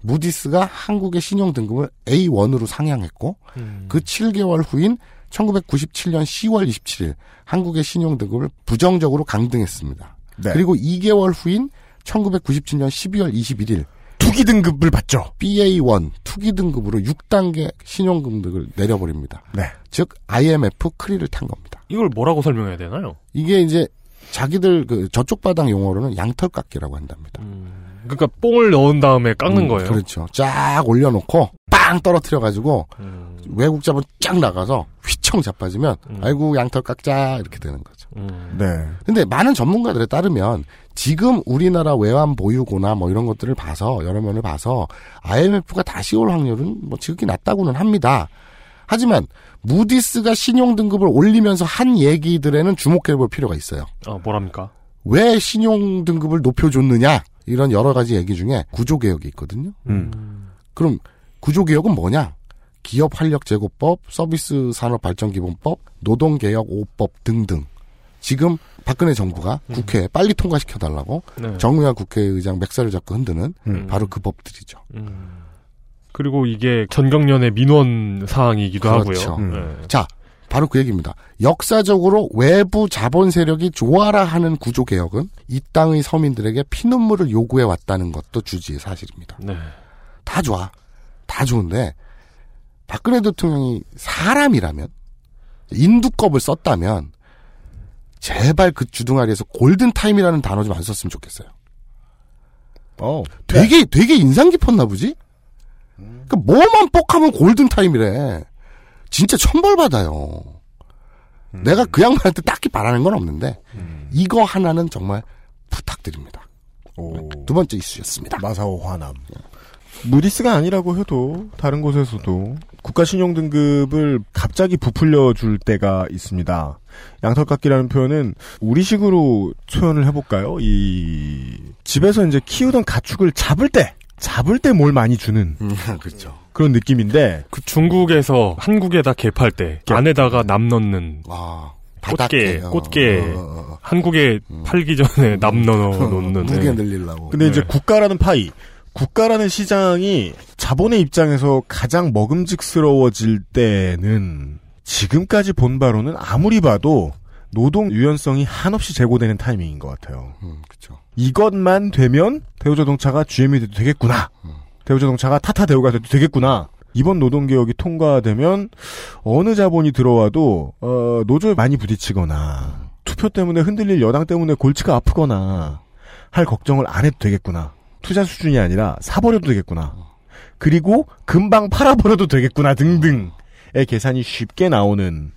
무디스가 한국의 신용 등급을 A1으로 상향했고 그 7개월 후인 1997년 10월 27일 한국의 신용 등급을 부정적으로 강등했습니다. 네. 그리고 2개월 후인 1997년 12월 21일 투기 등급을 받죠. BA1 투기 등급으로 6단계 신용 등급을 내려버립니다. 네. 즉 IMF 크리를 탄 겁니다. 이걸 뭐라고 설명해야 되나요? 이게 이제 자기들 그 저쪽 바닥 용어로는 양털 깎기라고 한답니다. 그러니까 뽕을 넣은 다음에 깎는 음, 거예요. 그렇죠. 쫙 올려놓고 빵 떨어뜨려 가지고 음. 외국 자본 쫙 나가서 휘청 자빠지면 아이고 양털 깎자 이렇게 되는 거죠. 음. 네. 근데 많은 전문가들에 따르면 지금 우리나라 외환 보유고나 뭐 이런 것들을 봐서 여러 면을 봐서 IMF가 다시 올 확률은 뭐 지극히 낮다고는 합니다. 하지만 무디스가 신용 등급을 올리면서 한 얘기들에는 주목해 볼 필요가 있어요. 아, 뭐랍니까? 왜 신용 등급을 높여 줬느냐 이런 여러 가지 얘기 중에 구조 개혁이 있거든요. 음. 그럼 구조 개혁은 뭐냐? 기업 활력 제고법, 서비스 산업 발전 기본법, 노동 개혁 5법 등등. 지금 박근혜 정부가 국회에 빨리 통과시켜 달라고 네. 정의화 국회의장 맥살을 잡고 흔드는 음. 바로 그 법들이죠. 그리고 이게 전경련의 민원 사항이기도 그렇죠. 하고요. 네. 자, 바로 그 얘기입니다. 역사적으로 외부 자본 세력이 좋아라 하는 구조 개혁은 이 땅의 서민들에게 피눈물을 요구해 왔다는 것도 주지의 사실입니다. 네. 다 좋아. 다 좋은데 박근혜 대통령이 사람이라면 인두껍을 썼다면 제발 그 주둥아리에서 골든 타임이라는 단어 좀 안 썼으면 좋겠어요. 어. 되게 되게 인상 깊었나 보지? 그러니까 뭐만 뻑하면 골든 타임이래. 진짜 천벌 받아요. 내가 그 양반한테 딱히 바라는 건 없는데 이거 하나는 정말 부탁드립니다. 두 번째 이슈였습니다. 마사오 화남. 무디스가 아니라고 해도 다른 곳에서도 국가 신용 등급을 갑자기 부풀려 줄 때가 있습니다. 양털깎기라는 표현은 우리식으로 표현을 해볼까요? 이 집에서 이제 키우던 가축을 잡을 때 잡을 때 뭘 많이 주는 그렇죠. 그런 느낌인데 그 중국에서 한국에다 개팔 때 안에다가 남 넣는 아. 꽃게, 바닥해요. 꽃게. 어, 어, 어. 한국에 팔기 전에 남 넣어 놓는. 무게 네. 늘리려고. 근데 이제 네. 국가라는 파이, 국가라는 시장이 자본의 입장에서 가장 먹음직스러워질 때는 지금까지 본 바로는 아무리 봐도 노동 유연성이 한없이 제고되는 타이밍인 것 같아요. 음, 그렇죠. 이것만 되면 대우자동차가 GM이 돼도 되겠구나. 대우자동차가 타타 대우가 돼도 되겠구나. 이번 노동개혁이 통과되면 어느 자본이 들어와도 어, 노조에 많이 부딪히거나 투표 때문에 흔들릴 여당 때문에 골치가 아프거나 할 걱정을 안 해도 되겠구나. 투자 수준이 아니라 사버려도 되겠구나. 그리고 금방 팔아버려도 되겠구나 등등의 계산이 쉽게 나오는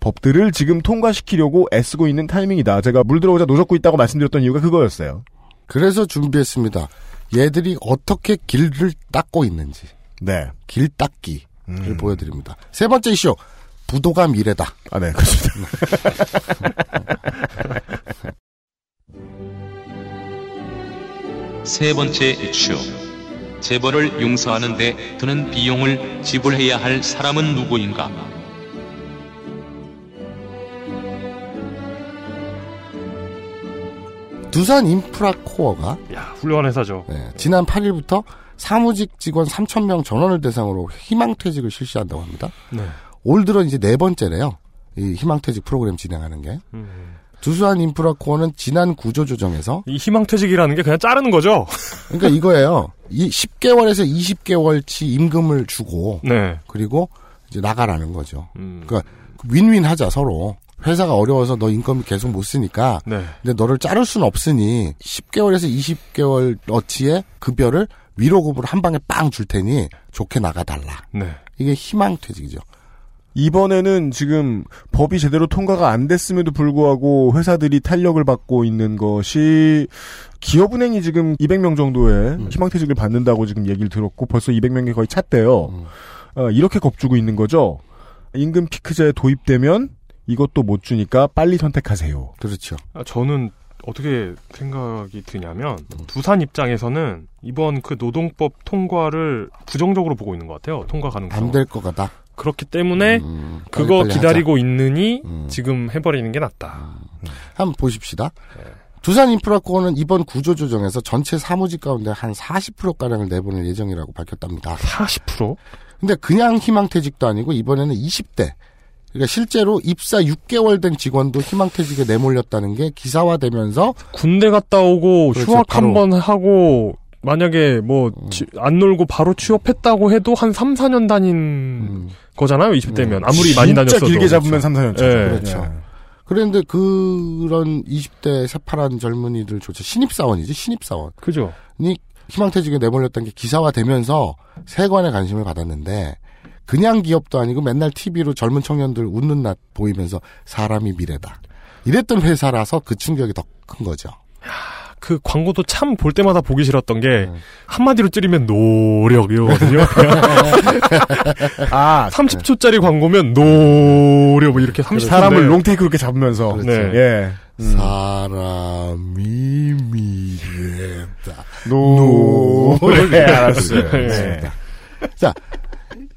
법들을 지금 통과시키려고 애쓰고 있는 타이밍이다. 제가 물 들어오자 노젓고 있다고 말씀드렸던 이유가 그거였어요. 그래서 준비했습니다. 얘들이 어떻게 길을 닦고 있는지. 네. 길 닦기를 보여드립니다. 세 번째 이슈. 부도가 미래다. 아, 네, 그렇습니다. 세 번째 이슈. 재벌을 용서하는데 드는 비용을 지불해야 할 사람은 누구인가? 두산 인프라 코어가 야, 훌륭한 회사죠. 네, 지난 8일부터 사무직 직원 3,000명 전원을 대상으로 희망퇴직을 실시한다고 합니다. 네. 올 들어 이제 네 번째래요. 이 희망퇴직 프로그램 진행하는 게. 두산 인프라 코어는 지난 구조조정에서 이 희망퇴직이라는 게 그냥 자르는 거죠. 그러니까 이거예요. 이 10개월에서 20개월치 임금을 주고 네. 그리고 이제 나가라는 거죠. 음. 그러니까 윈윈 하자 서로. 회사가 어려워서 너 인건비 계속 못 쓰니까 네. 근데 너를 자를 수는 없으니 10개월에서 20개월 어치의 급여를 위로급으로 한 방에 빵 줄 테니 좋게 나가달라. 네. 이게 희망퇴직이죠. 이번에는 지금 법이 제대로 통과가 안 됐음에도 불구하고 회사들이 탄력을 받고 있는 것이 기업은행이 지금 200명 정도의 희망퇴직을 받는다고 지금 얘기를 들었고 벌써 200명이 거의 찼대요. 어, 이렇게 겁주고 있는 거죠. 임금 피크제 도입되면 이것도 못 주니까 빨리 선택하세요. 그렇죠. 아, 저는 어떻게 생각이 드냐면 두산 입장에서는 이번 그 노동법 통과를 부정적으로 보고 있는 것 같아요. 통과 가능성. 안될 것 같다. 그렇기 때문에 음, 그거 빨리빨리 기다리고 하자. 있느니 지금 해버리는 게 낫다. 한번 보십시다. 두산 인프라코어는 이번 구조조정에서 전체 사무직 가운데 한 40%가량을 내보낼 예정이라고 밝혔답니다. 40%? 근데 그냥 희망퇴직도 아니고 이번에는 20대. 그러니까 실제로 입사 6개월 된 직원도 희망퇴직에 내몰렸다는 게 기사화되면서 군대 갔다 오고 그렇죠, 휴학. 한 번 하고 만약에 뭐안 놀고 바로 취업했다고 해도 한 3, 4년 다닌 거잖아요. 20대면 아무리 많이 다녔어도. 길게 잡으면 3, 4년 차죠. 예. 그렇죠. 그런데 그런 20대 새파란 젊은이들조차 신입사원이지 신입사원. 그죠. 이 희망퇴직에 내몰렸다는 게 기사화되면서 세관의 관심을 받았는데 그냥 기업도 아니고 맨날 TV로 젊은 청년들 웃는 낯 보이면서 사람이 미래다. 이랬던 회사라서 그 충격이 더 큰 거죠. 그 광고도 참 볼 때마다 보기 싫었던 게 네. 한마디로 찌르면 노력이거든요. 아, 30초짜리 광고면 노력 뭐 이렇게 30초 사람을 롱테이크로 이렇게 잡으면서. 네. 예. 사람이 미래다. 노. 네, 알았어요. 네. 네. 자,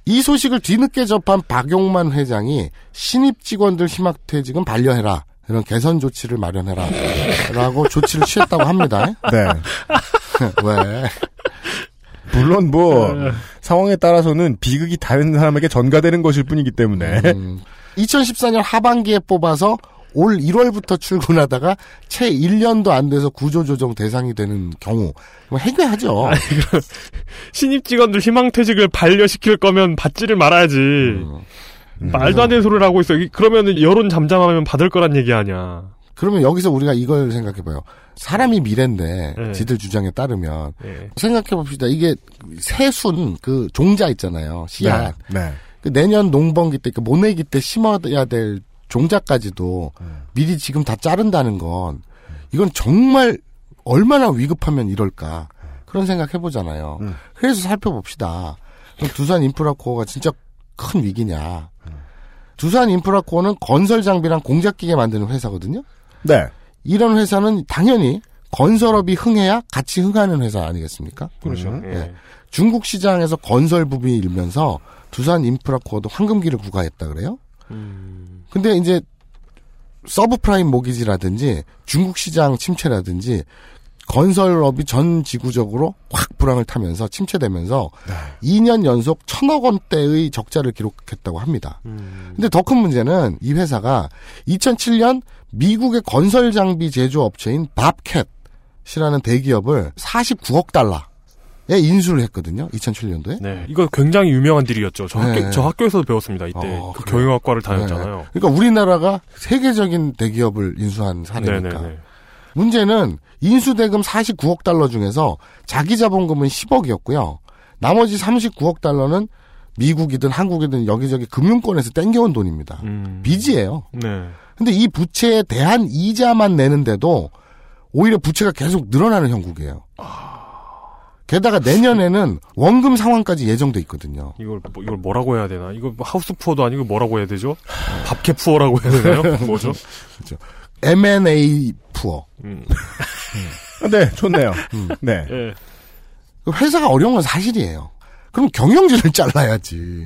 이 소식을 뒤늦게 접한 박용만 회장이 신입 직원들 희망퇴직은 반려해라. 이런 개선 조치를 마련해라. 라고 조치를 취했다고 합니다. 네. 왜? 물론 뭐 상황에 따라서는 비극이 다른 사람에게 전가되는 것일 뿐이기 때문에 2014년 하반기에 뽑아서 올 1월부터 출근하다가 채 1년도 안 돼서 구조조정 대상이 되는 경우 뭐 해결하죠. 신입 직원들 희망퇴직을 반려시킬 거면 받지를 말아야지. 말도 안 되는 소리를 하고 있어. 이- 그러면 여론 잠잠하면 받을 거란 얘기 아니야. 그러면 여기서 우리가 이걸 생각해봐요. 사람이 미래인데 네. 지들 주장에 따르면 예. 생각해봅시다. 이게 새순 그 종자 있잖아요. 씨앗. 네. 그 내년 농번기 때, 그 모내기 때 심어야 될 종자까지도 미리 지금 다 자른다는 건 이건 정말 얼마나 위급하면 이럴까 그런 생각 해보잖아요. 그래서 살펴봅시다. 그럼 두산 인프라코어가 진짜 큰 위기냐? 두산 인프라코어는 건설 장비랑 공작기계 만드는 회사거든요. 네. 이런 회사는 당연히 건설업이 흥해야 같이 흥하는 회사 아니겠습니까? 그렇죠. 음. 예. 중국 시장에서 건설 부분이 일면서 두산 인프라코어도 황금기를 구가했다 그래요. 음. 근데 이제 서브프라임 모기지라든지 중국 시장 침체라든지 건설업이 전 지구적으로 확 불황을 타면서 침체되면서 2년 연속 천억 원대의 적자를 기록했다고 합니다. 근데 더 큰 문제는 이 회사가 2007년 미국의 건설 장비 제조 업체인 밥캣이라는 대기업을 49억 달러 에 인수를 했거든요. 2007년도에. 네, 이거 굉장히 유명한 딜이었죠. 저, 학교, 네. 저 학교에서도 배웠습니다. 이때 어, 그 그래요? 경영학과를 다녔잖아요. 네. 그러니까 우리나라가 세계적인 대기업을 인수한 사례니까. 네네네. 문제는 인수대금 49억 달러 중에서 자기 자본금은 10억이었고요. 나머지 39억 달러는 미국이든 한국이든 여기저기 금융권에서 땡겨온 돈입니다. 빚이에요. 네. 근데 이 부채에 대한 이자만 내는데도 오히려 부채가 계속 늘어나는 형국이에요. 게다가 내년에는 원금 상황까지 예정돼 있거든요. 이걸 뭐, 이걸 뭐라고 해야 되나? 이거 뭐 하우스 푸어도 아니고 뭐라고 해야 되죠? 밥캐 푸어라고 해야 되나요? 뭐죠? 그렇죠. M&A 푸어. 음. 네, 좋네요. 네. 예. 그 회사가 어려운 건 사실이에요. 그럼 경영진을 잘라야지.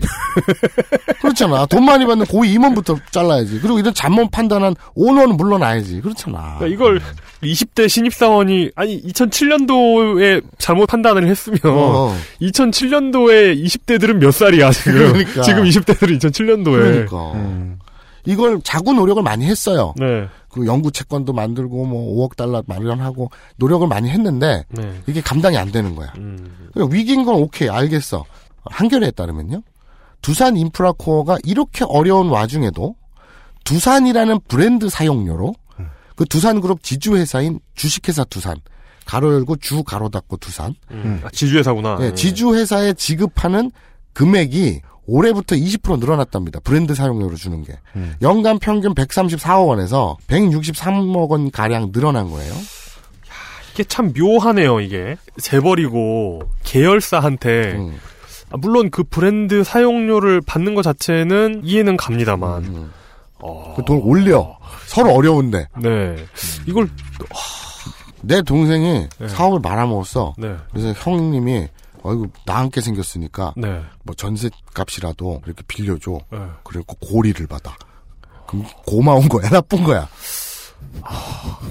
그렇잖아. 돈 많이 받는 고위 임원부터 잘라야지. 그리고 이런 잘못 판단한 오너는 물러나야지. 그렇잖아. 그러니까 이걸 20대 신입사원이 아니 2007년도에 잘못 판단을 했으면 어. 2007년도에 20대들은 몇 살이야 지금? 그러니까. 지금 20대들은 2007년도에 그러니까. 이걸 자구 노력을 많이 했어요. 네. 그 연구 채권도 만들고 뭐 5억 달러 마련하고 노력을 많이 했는데 네. 이게 감당이 안 되는 거야. 그러니까 위기인 건 오케이 알겠어. 한겨레에 따르면요. 두산 인프라코어가 이렇게 어려운 와중에도 두산이라는 브랜드 사용료로 그 두산그룹 지주회사인 주식회사 두산 가로 열고 주 가로 닫고 두산 음. 아, 지주회사구나. 네, 네. 지주회사에 지급하는 금액이 올해부터 20% 늘어났답니다. 브랜드 사용료로 주는 게. 연간 평균 134억 원에서 163억 원 가량 늘어난 거예요. 이게 참 묘하네요, 이게. 재벌이고, 계열사한테, 음. 아, 물론 그 브랜드 사용료를 받는 것 자체는 이해는 갑니다만, 음. 그돈 올려. 서로 어려운데. 네. 이걸, 내 동생이 사업을 말아먹었어. 네. 그래서 형님이 어이구 나 함께 생겼으니까 네. 뭐 전세 값이라도 이렇게 빌려줘. 네. 그리고 고리를 받아. 그럼 고마운 거야, 나쁜 거야.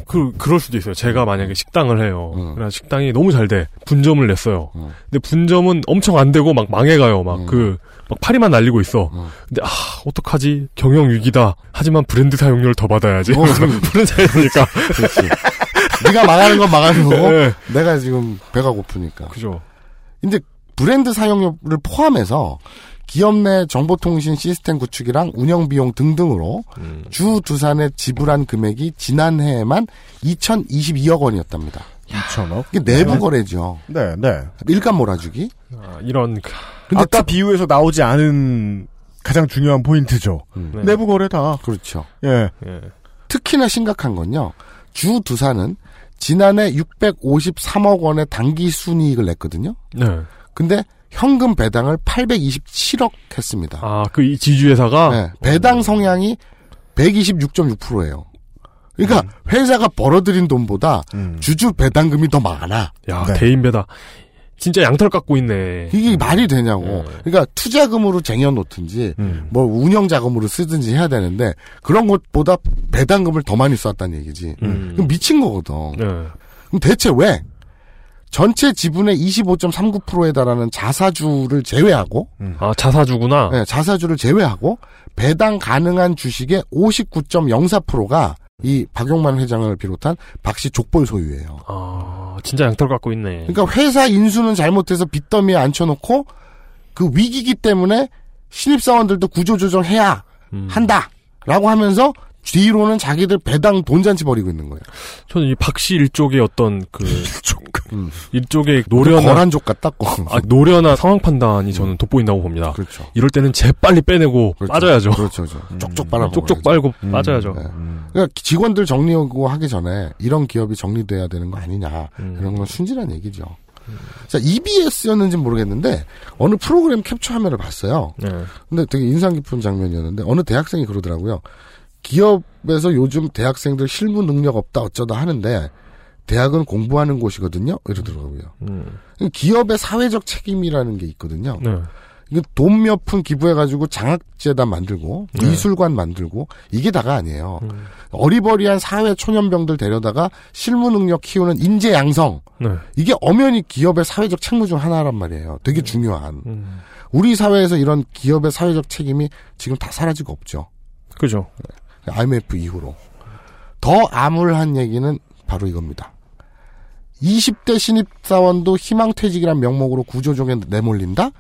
그, 그럴 수도 있어요. 제가 만약에 식당을 해요. 음. 식당이 너무 잘 돼. 분점을 냈어요. 근데 분점은 엄청 안 되고 막 망해가요. 음. 막 그, 막 파리만 날리고 있어. 근데 아, 어떡하지? 경영 위기다. 하지만 브랜드 사용료를 더 받아야지. 어. 프랜차이즈니까. 그렇지. 네가 망하는 건 망하는 거고 네. 내가 지금 배가 고프니까. 그죠. 근데 브랜드 사용료를 포함해서 기업 내 정보통신 시스템 구축이랑 운영 비용 등등으로 음. 주 두산에 지불한 금액이 지난해에만 2,022억 원이었답니다. 2천억? 이게 내부 거래죠. 네, 네. 일감 몰아주기. 아, 이런. 근데 아까 비유에서 나오지 않은 가장 중요한 포인트죠. 네. 내부 거래다. 그렇죠. 예. 특히나 심각한 건요. 주 두산은 지난해 653억 원의 단기 순이익을 냈거든요. 네. 근데 현금 배당을 827억 했습니다. 아, 그이 지주회사가? 네, 배당 성향이 126.6%예요. 그러니까 음. 회사가 벌어들인 돈보다 주주 배당금이 더 많아. 야, 네. 대인 배다. 진짜 양털 깎고 있네. 이게 말이 되냐고. 네. 그러니까 투자금으로 쟁여놓든지, 음. 뭐 운영 자금으로 쓰든지 해야 되는데, 그런 것보다 배당금을 더 많이 썼다는 얘기지. 음. 그럼 미친 거거든. 네. 그럼 대체 왜? 전체 지분의 25.39%에 달하는 자사주를 제외하고, 아, 자사주구나. 네, 자사주를 제외하고, 배당 가능한 주식의 59.04%가 이 박용만 회장을 비롯한 박씨 족벌 소유예요. 아, 진짜 양털 깎고 있네. 그러니까 회사 인수는 잘못해서 빚더미에 앉혀놓고 그 위기기 때문에 신입사원들도 구조조정해야 한다라고 하면서 뒤로는 자기들 배당 돈잔치 벌이고 있는 거예요. 저는 이 박씨 일족의 어떤 그 일족의 노련한 거란족 같다. 아, 노련한 상황 판단이 저는 돋보인다고 봅니다. 그렇죠. 이럴 때는 재 빨리 빼내고 빠져야죠. 그렇죠. 그렇죠. 쪽쪽 빨아 쪽쪽 빨고 빠져야죠. 네. 그러니까 직원들 정리하고 하기 전에 이런 기업이 정리돼야 되는 거 아니냐 이런 건 순진한 얘기죠. 자 EBS였는지 모르겠는데 어느 프로그램 캡처 화면을 봤어요. 네. 근데 되게 인상 깊은 장면이었는데 어느 대학생이 그러더라고요. 기업에서 요즘 대학생들 실무 능력 없다 어쩌다 하는데 대학은 공부하는 곳이거든요. 이러더라고요. 음. 기업의 사회적 책임이라는 게 있거든요. 네. 이게 돈몇 푼 기부해가지고 장학재단 만들고 네. 미술관 만들고 이게 다가 아니에요. 어리버리한 사회 초년병들 데려다가 실무 능력 키우는 인재 양성 네. 이게 엄연히 기업의 사회적 책무 중 하나란 말이에요. 되게 중요한. 우리 사회에서 이런 기업의 사회적 책임이 지금 다 사라지고 없죠. 그죠. IMF 이후로. 더 암울한 얘기는 바로 이겁니다. 20대 신입사원도 희망퇴직이란 명목으로 구조조에 내몰린다?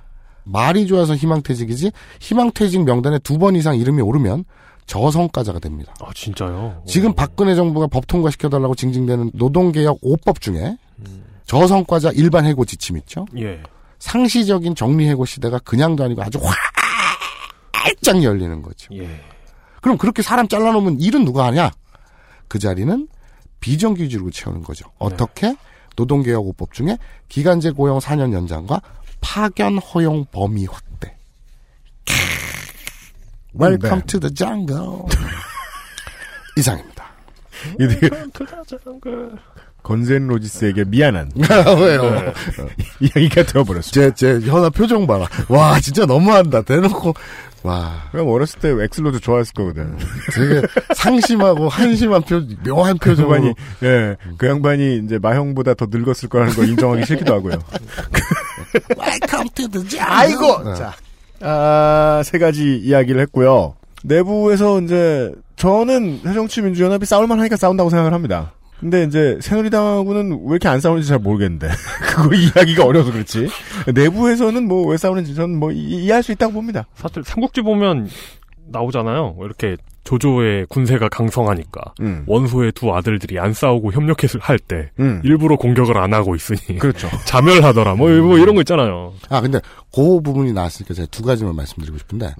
말이 좋아서 희망퇴직이지 희망퇴직 명단에 두 번 이상 이름이 오르면 저성과자가 됩니다. 아 진짜요? 지금 박근혜 정부가 법 통과시켜달라고 징징대는 노동개혁 5법 중에 저성과자 일반 해고 지침 있죠? 예. 상시적인 정리해고 시대가 그냥도 아니고 아주 활짝 열리는 거죠. 예. 그럼 그렇게 사람 잘라놓으면 일은 누가 하냐? 그 자리는 비정규직으로 채우는 거죠. 어떻게? 노동개혁 5법 중에 기간제 고용 4년 연장과 파견 허용 범위 확대. Welcome to the jungle. 이상입니다. 이게 Guns N' Roses에게 미안한 왜요? 네. 이야기가 되어버렸어요. 제, 제 현아 표정 봐라. 와, 진짜 너무한다. 대놓고, 와. 그럼 어렸을 때 Axl Rose 좋아했을 거거든. 되게 상심하고 한심한 표, 묘한 그 표정으로. 양반이, 예, 그 양반이 이제 마형보다 더 늙었을 거라는 걸 인정하기 싫기도 하고요. Welcome to the jungle. 아이고! 네. 자, 아, 세 가지 이야기를 했고요. 내부에서 이제, 저는 새정치민주연합이 싸울만 하니까 싸운다고 생각을 합니다. 근데 이제 새누리당하고는 왜 이렇게 안 싸우는지 잘 모르겠는데 그거 이해하기가 어려서 그렇지 내부에서는 뭐 왜 싸우는지 저는 뭐 이- 이해할 수 있다고 봅니다. 사실 삼국지 보면 나오잖아요. 이렇게 조조의 군세가 강성하니까 음. 원소의 두 아들들이 안 싸우고 협력했을 할때 음. 일부러 공격을 안 하고 있으니 그렇죠. 자멸하더라. 뭐, 뭐 이런 거 있잖아요. 아, 근데 그 부분이 나왔으니까 제가 두 가지만 말씀드리고 싶은데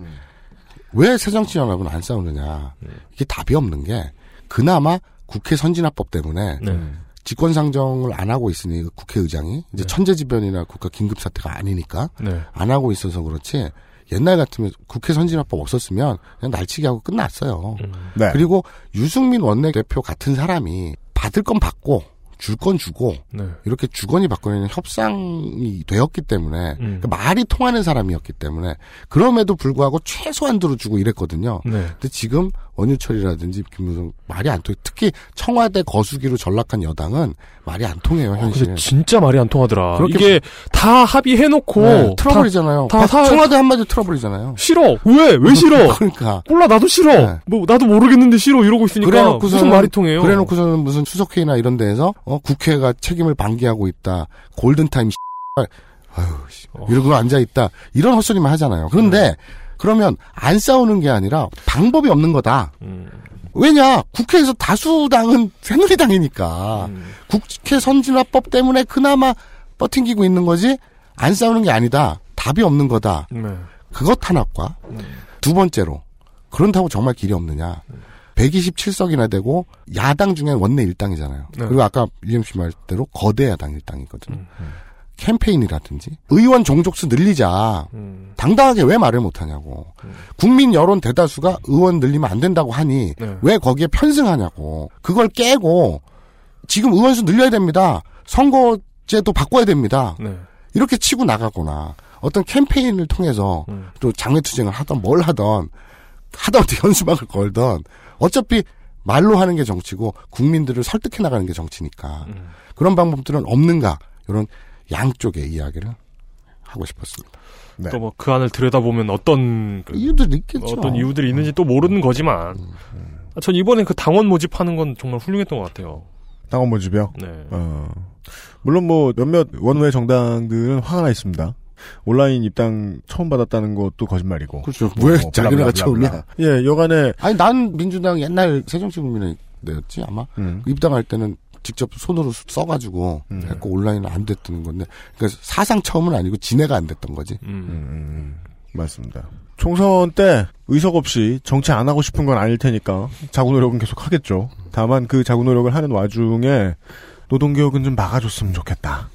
왜 새정치연합은 안 싸우느냐 이게 답이 없는 게 그나마 국회 선진화법 때문에 네. 직권상정을 안 하고 있으니 그 국회의장이 이제 천재지변이나 국가 긴급 사태가 아니니까 네. 안 하고 있어서 그렇지 옛날 같으면 국회 선진화법 없었으면 그냥 날치기 하고 끝났어요. 네. 그리고 유승민 원내대표 같은 사람이 받을 건 받고 줄 건 주고 네. 이렇게 주거니 받거니는 협상이 되었기 때문에 음. 그러니까 말이 통하는 사람이었기 때문에 그럼에도 불구하고 최소한도로 주고 이랬거든요. 네. 근데 지금 원유철이라든지 김무성 말이 안 통해. 특히 청와대 거수기로 전락한 여당은 말이 안 통해요 현실. 아, 근데 진짜 말이 안 통하더라. 그렇게 이게 다 합의해놓고 네, 트러블이잖아요. 다, 다, 바- 사- 청와대 한마디 트러블이잖아요. 싫어. 왜? 왜 싫어? 그러니까. 몰라 나도 싫어. 네. 뭐 나도 모르겠는데 싫어 이러고 있으니까 그래놓고서는 무슨 말이 통해요? 그래놓고서는 무슨 추석회의나 이런 데에서 어, 국회가 책임을 방기하고 있다. 골든타임 아유 씨, 어. 이러고 앉아 있다. 이런 헛소리만 하잖아요. 그런데 네. 그러면 안 싸우는 게 아니라 방법이 없는 거다. 음. 왜냐 국회에서 다수당은 새누리당이니까 음. 국회 선진화법 때문에 그나마 버팅기고 있는 거지 안 싸우는 게 아니다. 답이 없는 거다. 네. 그것 하나과 두 번째로 그런다고 정말 길이 없느냐. 127석이나 되고 야당 중에 원내 일당이잖아요. 네. 그리고 아까 이영 씨 말대로 거대 야당 일당이거든요. 캠페인이라든지 의원 종족수 늘리자. 당당하게 왜 말을 못하냐고. 국민 여론 대다수가 의원 늘리면 안 된다고 하니 네. 왜 거기에 편승하냐고. 그걸 깨고 지금 의원수 늘려야 됩니다. 선거제도 바꿔야 됩니다. 네. 이렇게 치고 나가거나 어떤 캠페인을 통해서 또 장외투쟁을 하던 뭘 하던 하다 못해 현수막을 걸던 어차피 말로 하는 게 정치고 국민들을 설득해 나가는 게 정치니까 그런 방법들은 없는가 이런 양쪽의 이야기를 하고 싶었습니다. 네. 또뭐 그 안을 들여다보면 어떤 그- 이유들이 있겠죠. 어떤 이유들이 있는지 또 모르는 거지만 아, 전 이번에 그 당원 모집하는 건 정말 훌륭했던 것 같아요. 당원 모집이요? 네. 어, 물론 뭐 몇몇 원외 정당들은 화가 나 있습니다. 온라인 입당 처음 받았다는 것도 거짓말이고. 그렇죠. 뭐, 왜 뭐, 자기네가. 처음이야? 예, 여간에 아니 난 민주당 옛날 새정치국민회였지 아마 음. 입당할 때는 직접 손으로 써가지고 했고 온라인은 안 됐던 건데 그러니까 사상 처음은 아니고 진해가 안 됐던 거지. 음, 맞습니다. 총선 때 의석 없이 정치 안 하고 싶은 건 아닐 테니까 자구 노력은 계속 하겠죠. 다만 그 자구 노력을 하는 와중에 노동개혁은 좀 막아줬으면 좋겠다.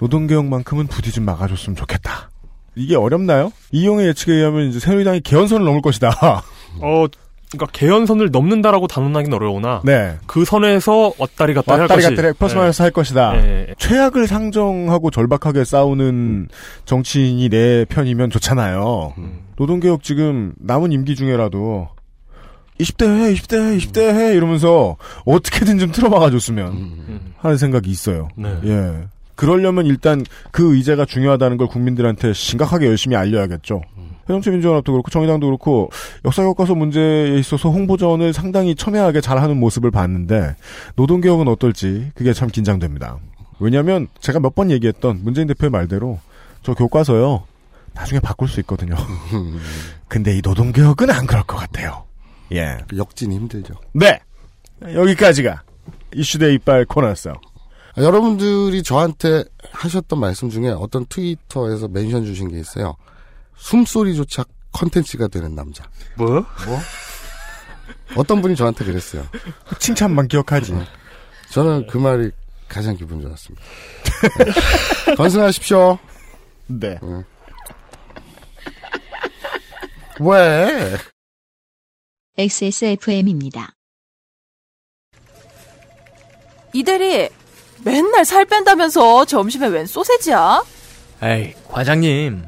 노동개혁만큼은 부디 좀 막아줬으면 좋겠다. 이게 어렵나요? 이용의 예측에 의하면 이제 새누리당이 개헌선을 넘을 것이다. 어 그러니까 개연선을 넘는다라고 단언하기는 어려우나 네. 그 선에서 왔다리 갔다리 할 왔다리 것이 갔다리 플러스 마이너스 할 것이다. 예, 예. 최악을 상정하고 절박하게 싸우는 정치인이 내 편이면 좋잖아요. 노동개혁 지금 남은 임기 중에라도 20대 해, 20대 해, 20대 해 이러면서 어떻게든 좀 틀어막아 줬으면 하는 생각이 있어요. 네. 예. 그러려면 일단 그 의제가 중요하다는 걸 국민들한테 심각하게 열심히 알려야겠죠. 새정치 민주연합도 그렇고 정의당도 그렇고 역사 교과서 문제에 있어서 홍보전을 상당히 첨예하게 잘하는 모습을 봤는데 노동개혁은 어떨지 그게 참 긴장됩니다. 왜냐하면 제가 몇 번 얘기했던 문재인 대표의 말대로 저 교과서요 나중에 바꿀 수 있거든요. 근데 이 노동개혁은 안 그럴 것 같아요. 예. 역진이 힘들죠. 네. 여기까지가 이슈대 이빨 코너였어요. 아, 여러분들이 저한테 하셨던 말씀 중에 어떤 트위터에서 mention 주신 게 있어요. 숨소리조차 컨텐츠가 되는 남자. 뭐? 뭐? 어떤 분이 저한테 그랬어요. 칭찬만 기억하지. 저는 그 말이 가장 기분 좋았습니다. 네. 건승하십시오. 네. 왜? XSFM입니다. 이대리 맨날 살 뺀다면서 점심에 웬 소세지야? 에이, 과장님.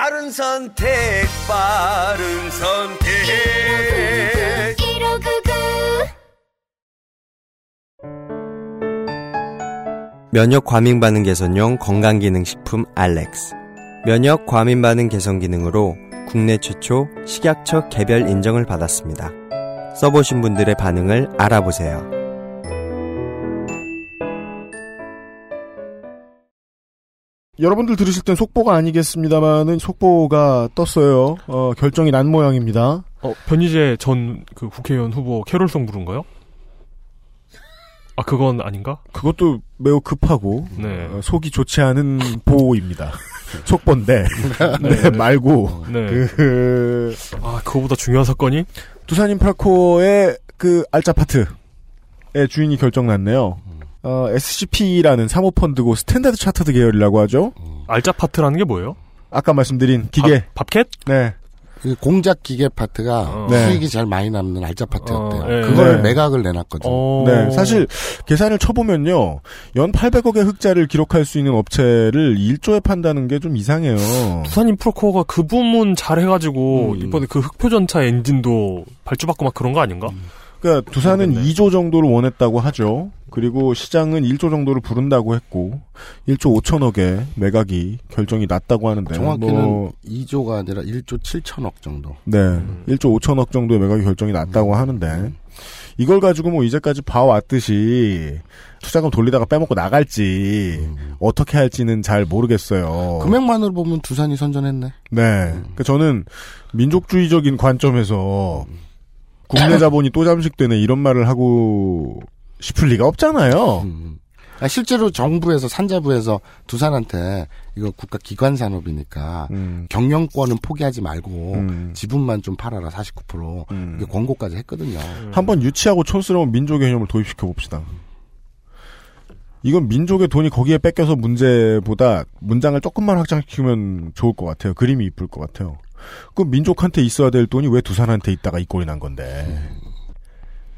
바른 선택, 바른 선택. 면역 과민 반응 개선용 건강기능식품 알렉스 면역 과민 반응 개선 기능으로 국내 최초 식약처 개별 인정을 받았습니다. 써보신 분들의 반응을 알아보세요. 여러분들 들으실 땐 속보가 아니겠습니다만은 속보가 떴어요. 어, 결정이 난 모양입니다. 어, 변희재 전 그 국회의원 후보 캐롤송 부른 거요? 아, 그건 아닌가? 그것도 매우 급하고 네. 어, 속이 좋지 않은 보입니다. 속보인데 네, 네. 말고 네. 그 아, 그거보다 중요한 사건이? 두산 인프라코어의 그 알짜 파트의 주인이 결정 났네요. 어, SCPE라는 사모펀드고 Standard Chartered 계열이라고 하죠. 알짜 파트라는 게 뭐예요? 아까 말씀드린 기계 밥캣 네. 그 공작 기계 파트가 네. 수익이 제일 많이 남는 알짜 파트였대요. 어, 예. 그걸 네. 매각을 내놨거든요. 네, 사실 계산을 쳐보면요, 연 800억의 흑자를 기록할 수 있는 업체를 1조에 판다는 게 좀 이상해요. 부산 인프라코어가 그 부문 잘 해가지고 이번에 그 흑표전차 엔진도 발주받고 막 그런 거 아닌가? 그러니까 두산은 2조 정도를 원했다고 하죠. 그리고 시장은 1조 정도를 부른다고 했고 1조 5천억에 매각이 결정이 났다고 하는데 정확히는 뭐, 2조가 아니라 1조 7천억 정도. 네, 1조 5천억 정도의 매각이 결정이 났다고 하는데 이걸 가지고 뭐 이제까지 봐왔듯이 투자금 돌리다가 빼먹고 나갈지 어떻게 할지는 잘 모르겠어요. 금액만으로 보면 두산이 선전했네. 네. 그러니까 저는 민족주의적인 관점에서 국내 자본이 또 잠식되네 이런 말을 하고 싶을 리가 없잖아요. 아, 실제로 정부에서 산자부에서 두산한테 이거 국가 기관 산업이니까 경영권은 포기하지 말고 음. 지분만 좀 팔아라 49% 이게 권고까지 했거든요. 한번 유치하고 촌스러운 민족 개념을 도입시켜 봅시다. 이건 민족의 돈이 거기에 뺏겨서 문제보다 문장을 조금만 확장시키면 좋을 것 같아요. 그림이 이쁠 것 같아요. 그 민족한테 있어야 될 돈이 왜 두산한테 있다가 이 꼴이 난 건데.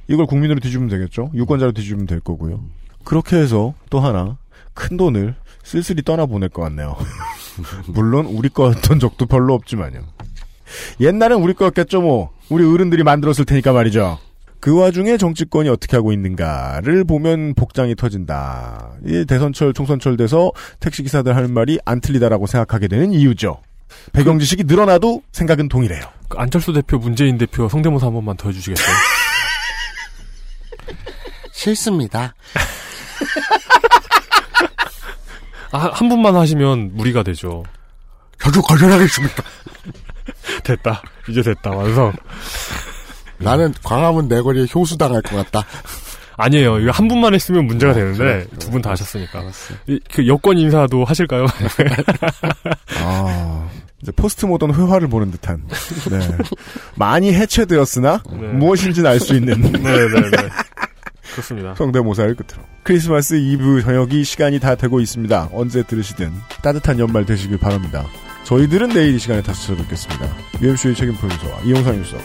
이걸 국민으로 뒤집으면 되겠죠? 유권자로 뒤집으면 될 거고요. 그렇게 해서 또 하나 큰 돈을 쓸쓸히 떠나보낼 것 같네요. 물론 우리 거였던 적도 별로 없지만요. 옛날엔 우리 거였겠죠 뭐. 우리 어른들이 만들었을 테니까 말이죠. 그 와중에 정치권이 어떻게 하고 있는가를 보면 복장이 터진다. 이 대선철, 총선철 돼서 택시기사들 하는 말이 안 틀리다라고 생각하게 되는 이유죠. 배경 지식이 늘어나도 생각은 동일해요. 그 안철수 대표, 문재인 대표 성대모사 한 번만 더 해주시겠어요? 싫습니다. 아, 한 분만 하시면 무리가 되죠. 저도 거절하겠습니다. 됐다. 이제 됐다. 완성. 나는 광화문 내거리에 효수당할 것 같다. 아니에요. 이거 한 분만 했으면 문제가 어, 되는데 그래, 두분 다 하셨으니까. 이, 그 여권 인사도 하실까요? 아, 이제 포스트 모던 회화를 보는 듯한. 네. 많이 해체되었으나 네. 무엇인지는 알 수 있는. 네 네 네. 그렇습니다. 성대모사를 끝으로. 크리스마스 이브 저녁이 시간이 다 되고 있습니다. 언제 들으시든 따뜻한 연말 되시길 바랍니다. 저희들은 내일 이 시간에 다시 찾아뵙겠습니다. UMC의 책임 프로듀서와 이용상 유서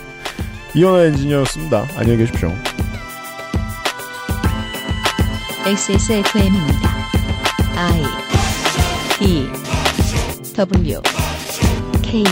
이현아 엔지니어였습니다. 안녕히 계십시오. XSFM입니다. I D W K